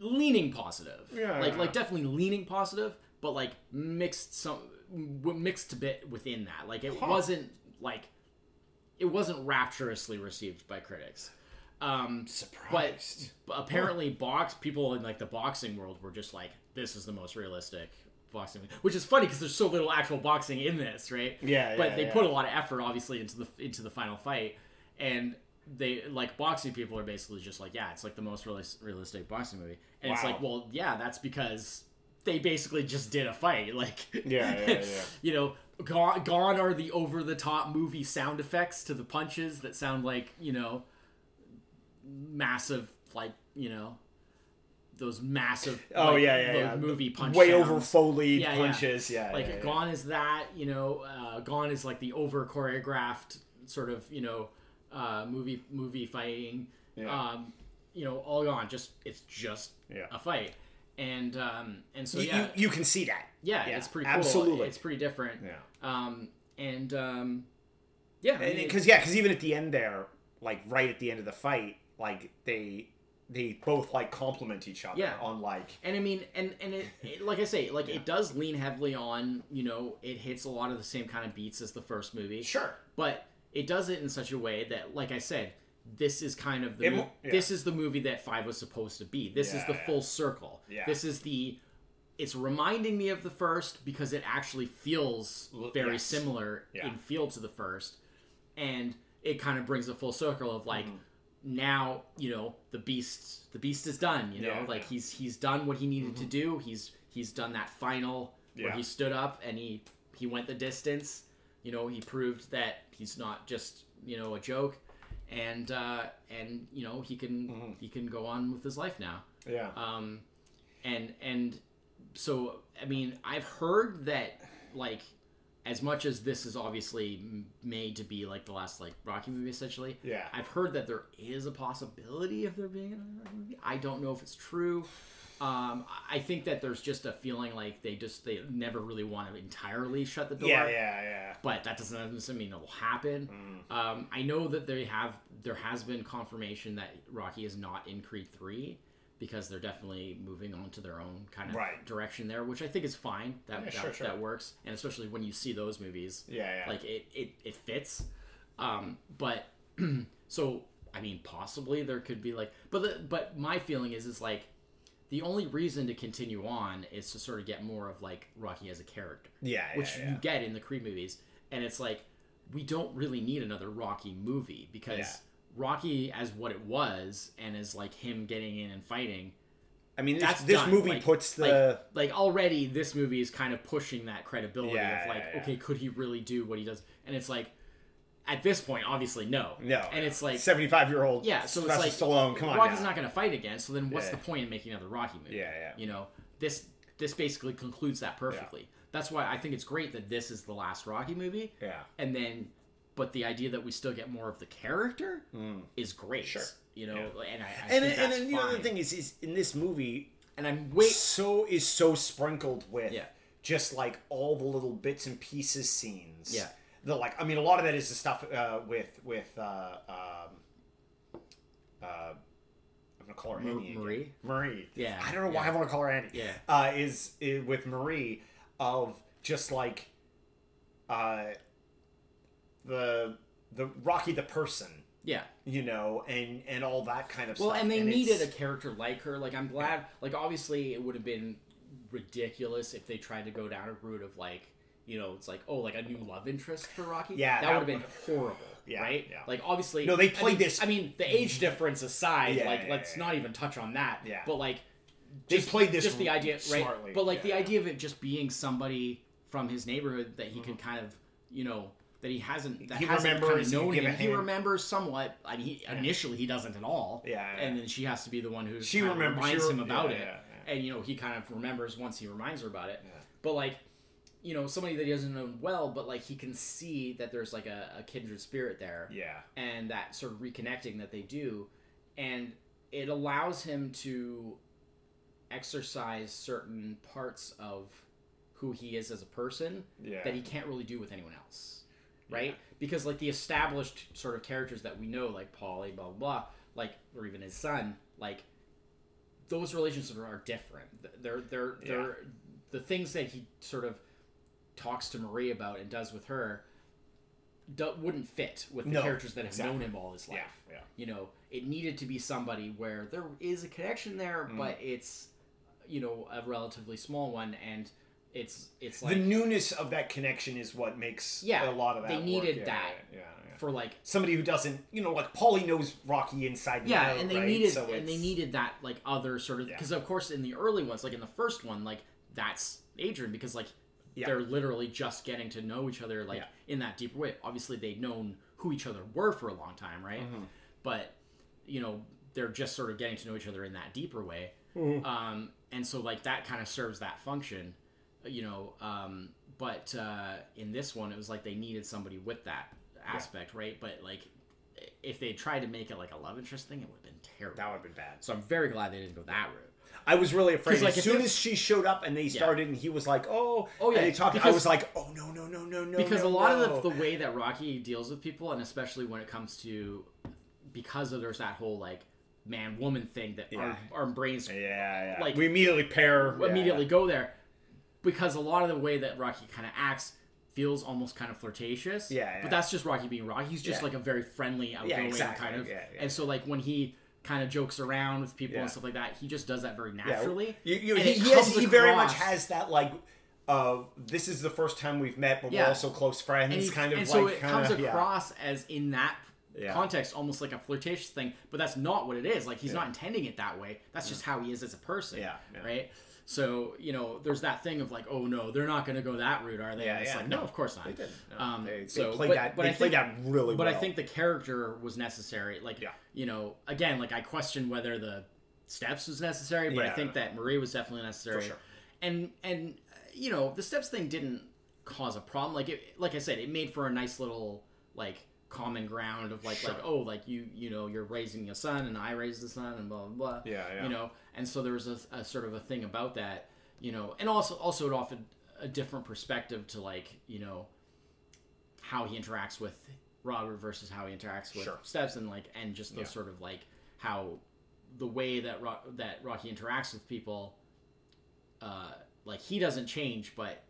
leaning positive. Yeah, like yeah, like definitely leaning positive but like mixed some mixed a bit within that. Like it Huh. wasn't like it wasn't rapturously received by critics um Surprised. but apparently box people in like the boxing world were just like this is the most realistic boxing which is funny because there's so little actual boxing in this right Yeah, but yeah, they yeah. put a lot of effort obviously into the into the final fight and they like boxing people are basically just like yeah it's like the most realis- realistic boxing movie and it's like well yeah that's because they basically just did a fight *laughs* like Yeah, yeah, yeah. *laughs* you know gone, gone are the over the top movie sound effects to the punches that sound like you know massive like you know those massive Oh like, yeah, yeah, yeah. movie punch way sounds. over foleyed Yeah, punches. Yeah, like yeah, yeah. gone is that you know uh, gone is like the over choreographed sort of you know uh, movie movie fighting Yeah. um, you know all gone just it's just Yeah. a fight and um, and so yeah you, you can see that. yeah, it's pretty cool. absolutely. It's pretty different. Yeah. Um, and um, yeah, I mean, Because yeah, because even at the end there, like right at the end of the fight, like they they both like complement each other Yeah. on like And I mean, and and it, it like I say, like it does lean heavily on you know it hits a lot of the same kind of beats as the first movie, sure but it does it in such a way that, like I said, this is kind of the It mo- yeah. this is the movie that Five was supposed to be. This is the yeah. full circle. Yeah. This is the. It's reminding me of the first because it actually feels very yes. similar Yeah. in feel to the first, and it kind of brings a full circle of like mm-hmm. Now you know the beast the beast is done you know Mm-hmm. Yeah, like yeah. he's he's done what he needed to do he's he's done that final where Yeah. he stood up and he he went the distance you know he proved that he's not just you know a joke and uh and you know he can Mm-hmm. he can go on with his life now yeah um and and so i mean i've heard that like as much as this is obviously made to be like the last like rocky movie essentially Yeah. i've heard that there is a possibility of there being another rocky movie. I don't know if it's true. Um, I think that there's just a feeling like they just they never really want to entirely shut the door. Yeah yeah yeah. But that doesn't necessarily mean it will happen. Um, I know that they have there has been confirmation that Rocky is not in Creed three because they're definitely moving on to their own kind of Right. direction there, which I think is fine. That Yeah, that, sure, sure. that works, and especially when you see those movies, yeah yeah like it it, it fits. Um, but *clears throat* so I mean, possibly there could be like, but the, but my feeling is is like. The only reason to continue on is to sort of get more of like Rocky as a character yeah yeah, which yeah. you get in the Creed movies, and it's like we don't really need another Rocky movie because. Rocky as what it was and as like him getting in and fighting. I mean, this, That's this done. movie Like- puts the Like already, this movie is kind of pushing that credibility Yeah, of like, yeah, yeah. okay, could he really do what he does? And it's like, at this point, obviously, no. no, And it's like, seventy-five year old yeah, so it's like Stallone. Come on, Rocky's now. not going to fight again. So then, what's the point in making another Rocky movie? Yeah, yeah. You know, this this basically concludes that perfectly. That's why I think it's great that this is the last Rocky movie. Yeah. And then, but the idea that we still get more of the character is great. Mm. Sure. You know, and I, I And and, then the other thing is, is in this movie, and I'm wait. so is so sprinkled with Yeah. just like all the little bits and pieces scenes. Yeah. The like, I mean, a lot of that is the stuff uh, with with uh, um, uh, I'm gonna call her Annie. again. Marie? Marie. Yeah, I don't know why yeah. I want to call her Annie. Yeah. Uh, is, is with Marie of just like uh, the the Rocky the person. Yeah. You know, and and all that kind of Well, stuff. Well, and they it's- needed a character like her. Like I'm glad. Like obviously, it would have been ridiculous if they tried to go down a route of like, you know, it's like oh, like a new love interest for Rocky. Yeah, that, that would have been horrible. *laughs* Yeah, right. yeah. Like obviously, No, they I played mean- this- I mean, the age *laughs* difference aside, Yeah, like yeah, let's yeah, not even touch on that. Yeah. But like, They just- played this just the idea, right? But like Yeah, the yeah. idea of it just being somebody from his neighborhood that he Mm-hmm. can kind of, you know. That he hasn't, that He hasn't remembers, kind of known him. He remembers somewhat. I mean, he, initially he doesn't at all. Yeah, yeah. And then she has to be the one who She remembers- she reminds re- him about yeah, it, yeah, yeah. and you know he kind of remembers once he reminds her about it. But like, you know, somebody that he doesn't know well, but like he can see that there's like a, a kindred spirit there, Yeah. and that sort of reconnecting that they do, and it allows him to exercise certain parts of who he is as a person Yeah. that he can't really do with anyone else, right? Because like the established sort of characters that we know, like Paulie, blah blah blah, like or even his son, like those relationships are different. They're they're Yeah. they're the things that he sort of talks to Marie about and does with her do, wouldn't fit with the No, characters that have exactly. known him all his life. Yeah. Yeah. You know, it needed to be somebody where there is a connection there, Mm. but it's you know a relatively small one, and it's it's like the newness of that connection is what makes Yeah, a lot of that. they needed Yeah, that. Yeah, for like Somebody who doesn't, you know, like Paulie knows Rocky inside. and yeah out, and they right? needed So and they needed that like other sort of because of course in the early ones like in the first one like that's adrian because like they're literally just getting to know each other like in that deeper way obviously they'd known who each other were for a long time right Mm-hmm. but you know they're just sort of getting to know each other in that deeper way Mm-hmm. um, and so like that kind of serves that function you know um, but uh, in this one it was like they needed somebody with that aspect right but like if they tried to make it like a love interest thing it would have been terrible That would have been bad. so i'm very glad they didn't go that route I was really afraid. like, as soon as she showed up and they started, and he was like, "Oh, Oh, yeah, and they talked." I was like, "Oh no, no, no, no, no!" because no, a lot no. of the, the way that rocky deals with people and especially when it comes to because of there's that whole like man woman thing that Yeah. our, our brains Yeah, yeah. Like- we immediately pair yeah, immediately go there because a lot of the way that Rocky kind of acts feels almost kind of flirtatious. Yeah, yeah. But that's just Rocky being Rocky. He's just Yeah. like a very friendly, outgoing exactly. kind of. Yeah, yeah. And so like when he kind of jokes around with people Yeah. and stuff like that, he just does that very Yeah. naturally. You, you, he, he has, he very much has that like. Uh, this is the first time we've met, but we're also close friends. and, he- kind of and like so it kinda, comes yeah. across as in that Yeah. context almost like a flirtatious thing but that's not what it is like he's Yeah. not intending it that way that's just how he is as a person Yeah, yeah. right so you know there's that thing of like oh no they're not going to go that route are they Yeah, and it's yeah, like no no, of course not They did. No, Um, they, they so- played but- that. but they I played think- that really well. but well. I think the character was necessary. Like, Yeah. you know, again, like I question whether the steps was necessary, but I think that Marie was definitely necessary. sure. And and you know, the steps thing didn't cause a problem. Like it, like I said, it made for a nice little like common ground of like like oh like you you know you're raising a son and I raised a son and blah blah blah. Yeah, yeah. You know, and so there was a, a sort of a thing about that. You know, and also also it offered a different perspective to like you know how he interacts with Robert versus how he interacts with Sure. Steps and like and just the Yeah. sort of like how the way that Ro- that Rocky interacts with people uh like he doesn't change but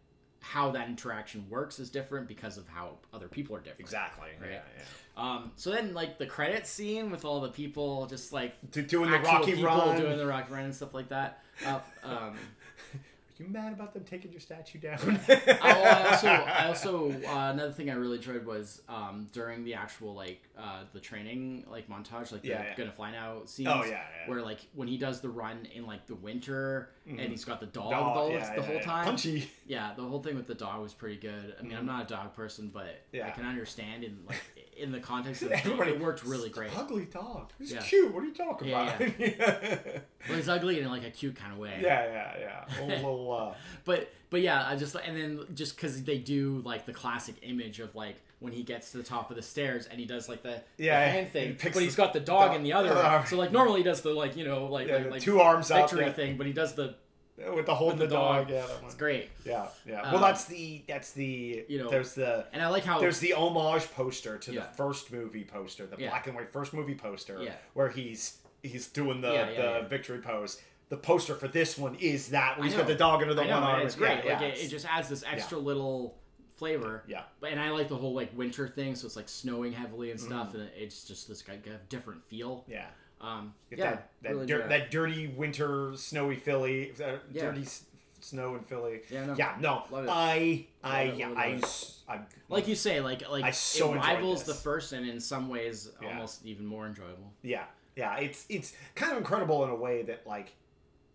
how that interaction works is different because of how other people are different. exactly. Right. Yeah, yeah. Um so then like the credit scene with all the people just like doing the Rocky run. doing the Rocky run and stuff like that. Uh, um *laughs* you mad about them taking your statue down? *laughs* I, I also, I also uh, another thing I really enjoyed was um, during the actual like uh, the training like montage, like the Yeah, yeah. gonna fly now scenes. Oh, yeah, yeah. Where like when he does the run in like the winter and he's got the dog, Dog, the, whole- yeah, the yeah, whole yeah. time. Punchy. Yeah, the whole thing with the dog was pretty good. I mean, I'm not a dog person, but I can understand in like in the context of *laughs* the film, it worked really great. Ugly dog. He's Yeah. cute. What are you talking Yeah, about? *laughs* Yeah, Well, he's ugly in like a cute kind of way. yeah, yeah, yeah. Little. Uh, *laughs* but but yeah, I just and then just because they do like the classic image of like when he gets to the top of the stairs and he does like the, the Yeah, hand thing, picks but he's got the dog dog- in the other. So like normally he does the like you know like Yeah, like, like two arms victory yeah. thing, but he does the with the holding the the, dog. dog. Yeah, that one. it's great. Yeah, yeah. Um, well, that's the that's the you know, there's the And I like how there's the homage poster to Yeah. the first movie poster, the Yeah. black and white first movie poster, Yeah. where he's he's doing the the victory pose. The poster for this one is that where he's got the dog under the know one arm. it's great. Like it, it just adds this extra little flavor. yeah. But and I like the whole like winter thing, so it's like snowing heavily and stuff, Mm-hmm. and it's just this kind of different feel. Yeah. Um, Get yeah, that that, really dir- that dirty winter snowy Philly, uh, Yeah. dirty s- snow in Philly. Yeah, no. yeah, no. I, I, yeah, I, love it. s- I, like you say, like like I so it rivals the first, and in some ways, Yeah. almost even more enjoyable. yeah, yeah, it's it's kind of incredible in a way that like,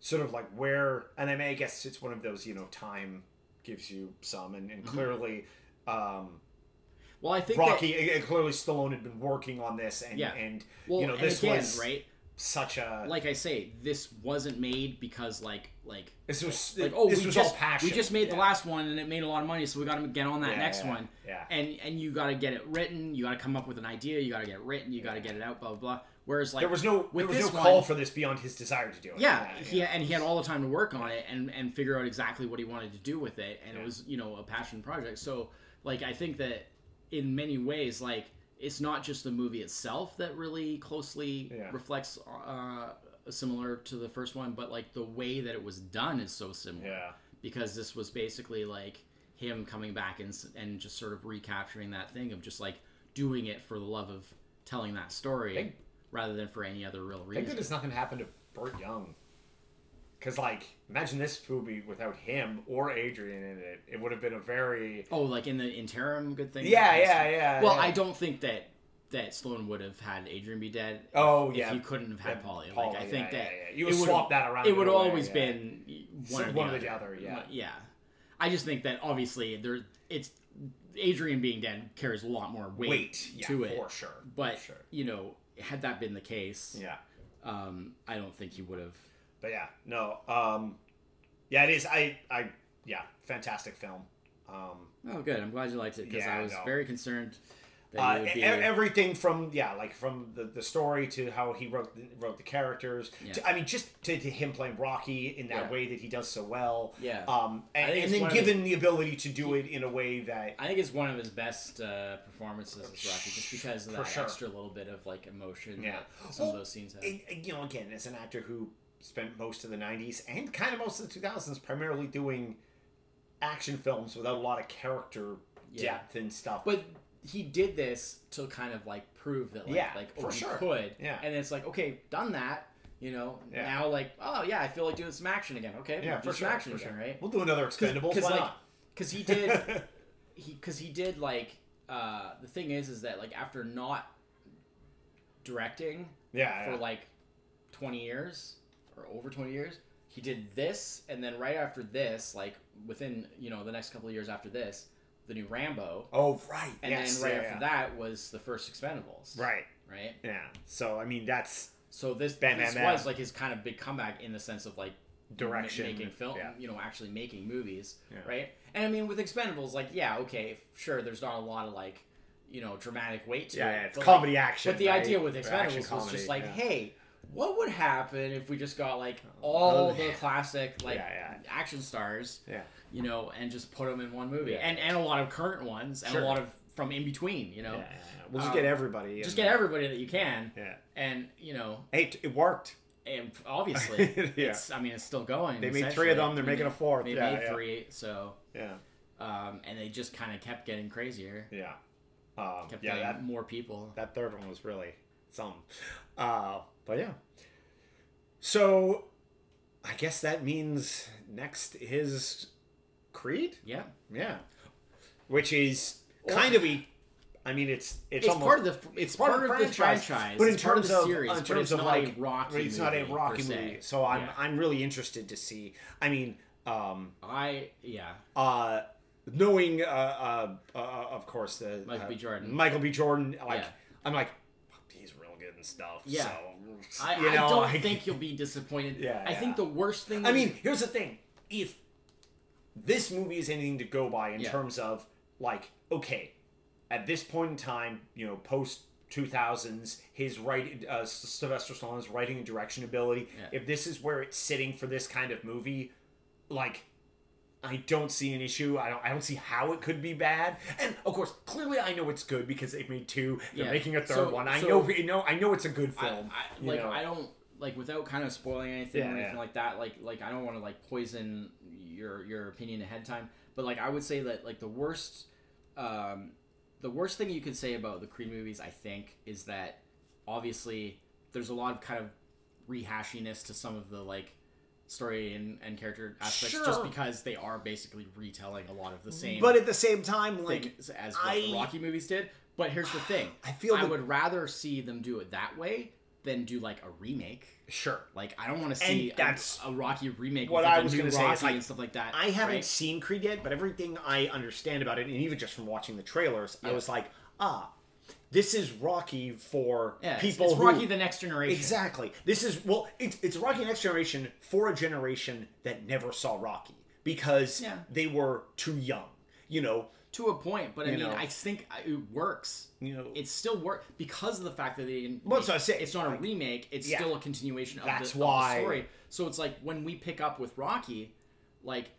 sort of like where, and I mean, I guess it's one of those you know time gives you some, and, Mm-hmm. and clearly, um, Well, I think Rocky, That, clearly Stallone had been working on this, and Yeah. and well, you know this again, was right. such a Like I say, this wasn't made because like like this was like oh this we was just all passion. we just made the last one and it made a lot of money, so we got to get on that Yeah, next yeah, one. yeah. And and you got to get it written. You got to come up with an idea. You got to get it written. You got to get it out. Blah blah blah. Whereas like There was no with there was no one, call for this beyond his desire to do it. Yeah, he and he had all the time to work on it and and figure out exactly what he wanted to do with it, and Yeah. it was you know a passion project. So like I think that in many ways, like it's not just the movie itself that really closely Yeah. reflects uh, similar to the first one, but like the way that it was done is so similar. Yeah. because this was basically like him coming back and and just sort of recapturing that thing of just like doing it for the love of telling that story Thank- rather than for any other real reason. Thank goodness nothing happened to Burt Young. Cause like, imagine this movie without him or Adrian in it. It would have been a very Oh, like in the interim, good thing. yeah, yeah, yeah. Well, yeah. I don't think that that Stallone would have had Adrian be dead. If, Oh, if yeah. he couldn't have had. Paulie, Like I think yeah, that yeah, yeah. You it would swap that around It would a have way, always been one So- or the one or other. the other, yeah. yeah. I just think that obviously there, it's Adrian being dead carries a lot more weight, Weight, yeah, to it. for sure, But for sure. you know, had that been the case, Yeah, um, I don't think he would have. But yeah, no. Um, yeah, it is. I, I, yeah, fantastic film. Um, Oh, good. I'm glad you liked it because Yeah, I was no. very concerned. Uh, e- be. everything from yeah, like from the, the story to how he wrote the, wrote the characters. Yeah. To, I mean, just to, to him playing Rocky in that Yeah. way that he does so well. Yeah. Um, and, and then given the ability to do it in a way that I think it's one of his best uh, performances as Rocky, just because of that sure. extra little bit of like emotion Yeah. that some Well, of those scenes have. it- you know, again, as an actor who spent most of the '90s and kind of most of the 2000s primarily doing action films without a lot of character Yeah. depth and stuff. But he did this to kind of like prove that like Yeah, like oh for he sure. could. Yeah. And it's like, okay, done that, you know, Yeah. now like, oh yeah, I feel like doing some action again. Okay, yeah, we'll for do sure, action for again, sure. right? We'll do another Expendables. Because Why like, not? because he did, *laughs* he because he did like, uh, the thing is, is that like after not directing Yeah, for yeah. like twenty years or over twenty years, he did this, and then right after this, like within you know the next couple of years after this, the new Rambo. Oh, right. And yes, then right yeah, after yeah. that was the first Expendables. Right. Right. Yeah. So I mean, that's So this, Bam, this bam, bam. was like his kind of big comeback in the sense of like ma- Direction, making film, yeah. you know, actually making movies, right? And I mean, with Expendables, like, yeah, okay, sure, there's not a lot of like, you know, dramatic weight to yeah, it. yeah it's comedy like, action. But the right? idea with Expendables was comedy, just like, yeah. hey, what would happen if we just got like all Oh, the yeah. classic like Yeah, action stars, Yeah. you know, and just put them in one movie, Yeah. and and a lot of current ones, and Sure. a lot of from in between, you know, Yeah, yeah, yeah. We'll just Um, get everybody. just get there. everybody that you can, Yeah. and you know, Hey, it worked. and obviously, *laughs* Yeah. it's. I mean, it's still going. They made three of them, they're making a fourth. They Yeah, made yeah. three, so Yeah. um, and they just kind of kept getting crazier. Yeah. Um, Kept yeah. getting That more people. that third one was really something. Uh, but yeah. So, I guess that means next is Creed. Yeah, Yeah. Which is kind of a. I mean, it's it's, it's, almost, part of the. It's part, of, the franchise, but in it's part terms of series, in terms it's of like Rocky. it's not a Rocky movie. So I'm Yeah. I'm really interested to see. I mean, um, I yeah. uh, knowing uh, uh, uh, of course the Michael uh, B. Jordan. Michael B. Jordan. Like Yeah. I'm like he's real good and stuff. Yeah. So I, you know, I don't like- think *laughs* you'll be disappointed. Yeah, I think the worst thing. I mean, here's the thing: if this movie is anything to go by in Yeah. terms of like, okay, at this point in time, you know, post 2000s, his writing, uh, Sylvester Stallone's writing and direction ability. Yeah. If this is where it's sitting for this kind of movie, like. I don't see an issue. I don't. I don't see how it could be bad. And of course, clearly, I know it's good because they've made two. They're Yeah. making a third So- one. I so- know. You know. I know it's a good film. I, you like know. I don't like without kind of spoiling anything Yeah, or anything yeah. like that. Like like I don't want to like poison your your opinion ahead of time. But like I would say that like the worst, um, the worst thing you could say about the Creed movies, I think, is that obviously there's a lot of kind of rehashiness to some of the like story and, and character aspects just because they are basically retelling a lot of the same but at the same time, like as what the Rocky movies did. But here's the thing: I feel I that- would rather see them do it that way than do like a remake. sure. Like I don't want to see a- that's a, Rocky remake. what with, like, I was gonna say, Rocky it's like, and stuff like that. I haven't right? seen Creed yet, but everything I understand about it, and even just from watching the trailers, I was like, ah, this is Rocky for Yeah, people It's, who Rocky the Next Generation. exactly. This is well, it's it's Rocky Next Generation for a generation that never saw Rocky because Yeah. they were too young. You know, to a point, but I You mean, know. I think it works. you know. It still works because of the fact that they didn't. Well, what I say, It's not like- a remake. It's Yeah. still a continuation of, That's the, of the why- story. So it's like when we pick up with Rocky, like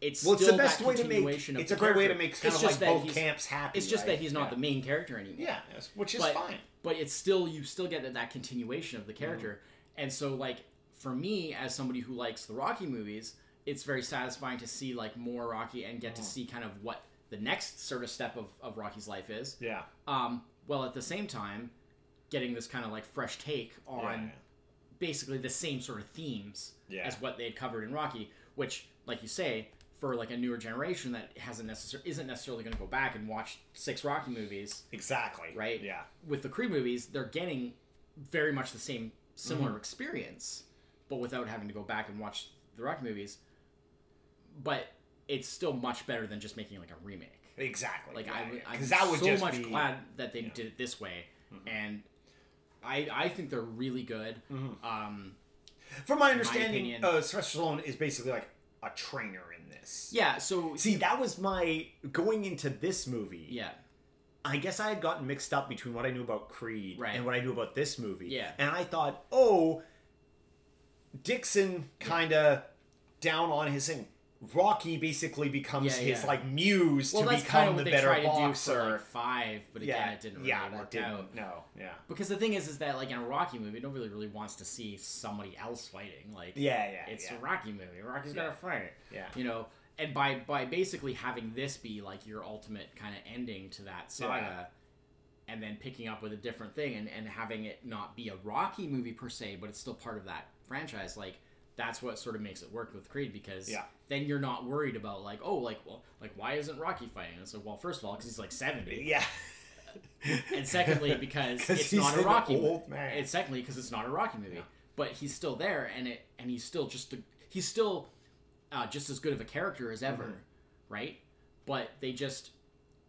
it's well, it's the best way to make. It's a great way to character. make It's kind of just like both camps happy. It's just right? that he's not yeah. the main character anymore. Yeah, which is but, fine. But it's still you still get that, that continuation of the character. Mm-hmm. And so like for me as somebody who likes the Rocky movies, it's very satisfying to see like more Rocky and Mm-hmm. get to see kind of what the next sort of step of, of Rocky's life is. Yeah. Um, while at the same time getting this kind of like fresh take on Yeah. basically the same sort of themes Yeah. as what they had covered in Rocky, which, like you say, for like a newer generation that hasn't necessarily isn't necessarily going to go back and watch six Rocky movies, Exactly. right? Yeah. With the Creed movies, they're getting very much the same similar Mm-hmm. experience, but without having to go back and watch the Rocky movies. But it's still much better than just making like a remake. Exactly. Like yeah, I. I'm that would so much be, glad that they. Mm-hmm. did it this way, and I I think they're really good. Mm-hmm. Um, From my understanding, opinion. uh, Sylvester Stallone is basically like a trainer in this. yeah. So See, that was my going into this movie. yeah, I guess I had gotten mixed up between what I knew about Creed Right. and what I knew about this movie. Yeah. And I thought, oh, Dixon kind of down on his thing. Rocky basically becomes Yeah, his like muse well, to become the better boxer. for like five, but again, yeah, it didn't really yeah, work didn't. out. No, yeah, Because the thing is, is that like in a Rocky movie, nobody really wants to see somebody else fighting. Like, yeah, yeah. it's yeah. a Rocky movie. Rocky's Yeah. gotta fight. Yeah. You know, and by by basically having this be like your ultimate kind of ending to that saga, and then picking up with a different thing and and having it not be a Rocky movie per se, but it's still part of that franchise. Like that's what sort of makes it work with Creed because Yeah. then you're not worried about like oh like well like why isn't Rocky fighting? And it's like well first of all because he's like seventy. Yeah. *laughs* *laughs* And secondly, because *laughs* 'Cause it's not a Rocky old movie. man. And secondly, because it's not a Rocky movie. But he's still there, and it and he's still just a, he's still uh, just as good of a character as ever, Mm-hmm. right? But they just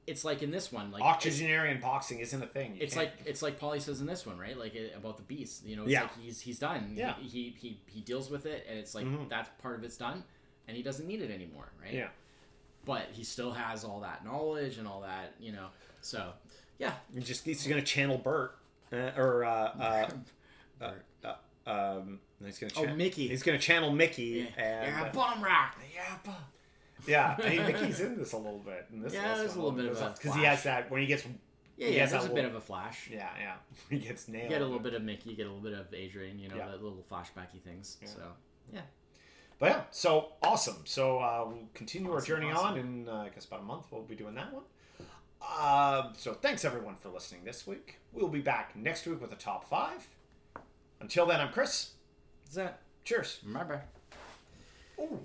it's like in this one, like Octogenarian boxing isn't a thing. You it's can't- like it's like Paulie says in this one, right? Like about the beast, you know, it's Yeah. like he's he's done. Yeah. He, he he deals with it, and it's like Mhm. that's part of it's done, and he doesn't need it anymore, right? yeah. But he still has all that knowledge and all that, you know. So yeah, He just he's gonna channel Bert, uh, or uh, uh, *laughs* uh, uh, um, he's gonna. Oh, Mickey. He's gonna channel Mickey, yeah, and yeah uh, bomb rock. yeah, bu- yeah. *laughs* I mean, Mickey's in this a little bit. In this Yeah, last there's a little bit of a because he has that when he gets. Yeah, he yeah. has There's a that bit of a flash. Yeah, yeah. *laughs* He gets nailed. You get a little bit of Mickey, you get a little bit of Adrian, you know, Yeah. that little flashbacky things. So yeah, But yeah, so awesome. So uh, we'll continue our Awesome, journey on in, uh, I guess, about a month. We'll be doing that one. Uh, so thanks everyone for listening this week. We'll be back next week with a top five. Until then, I'm Chris. That's it. Cheers. Remember. Ooh.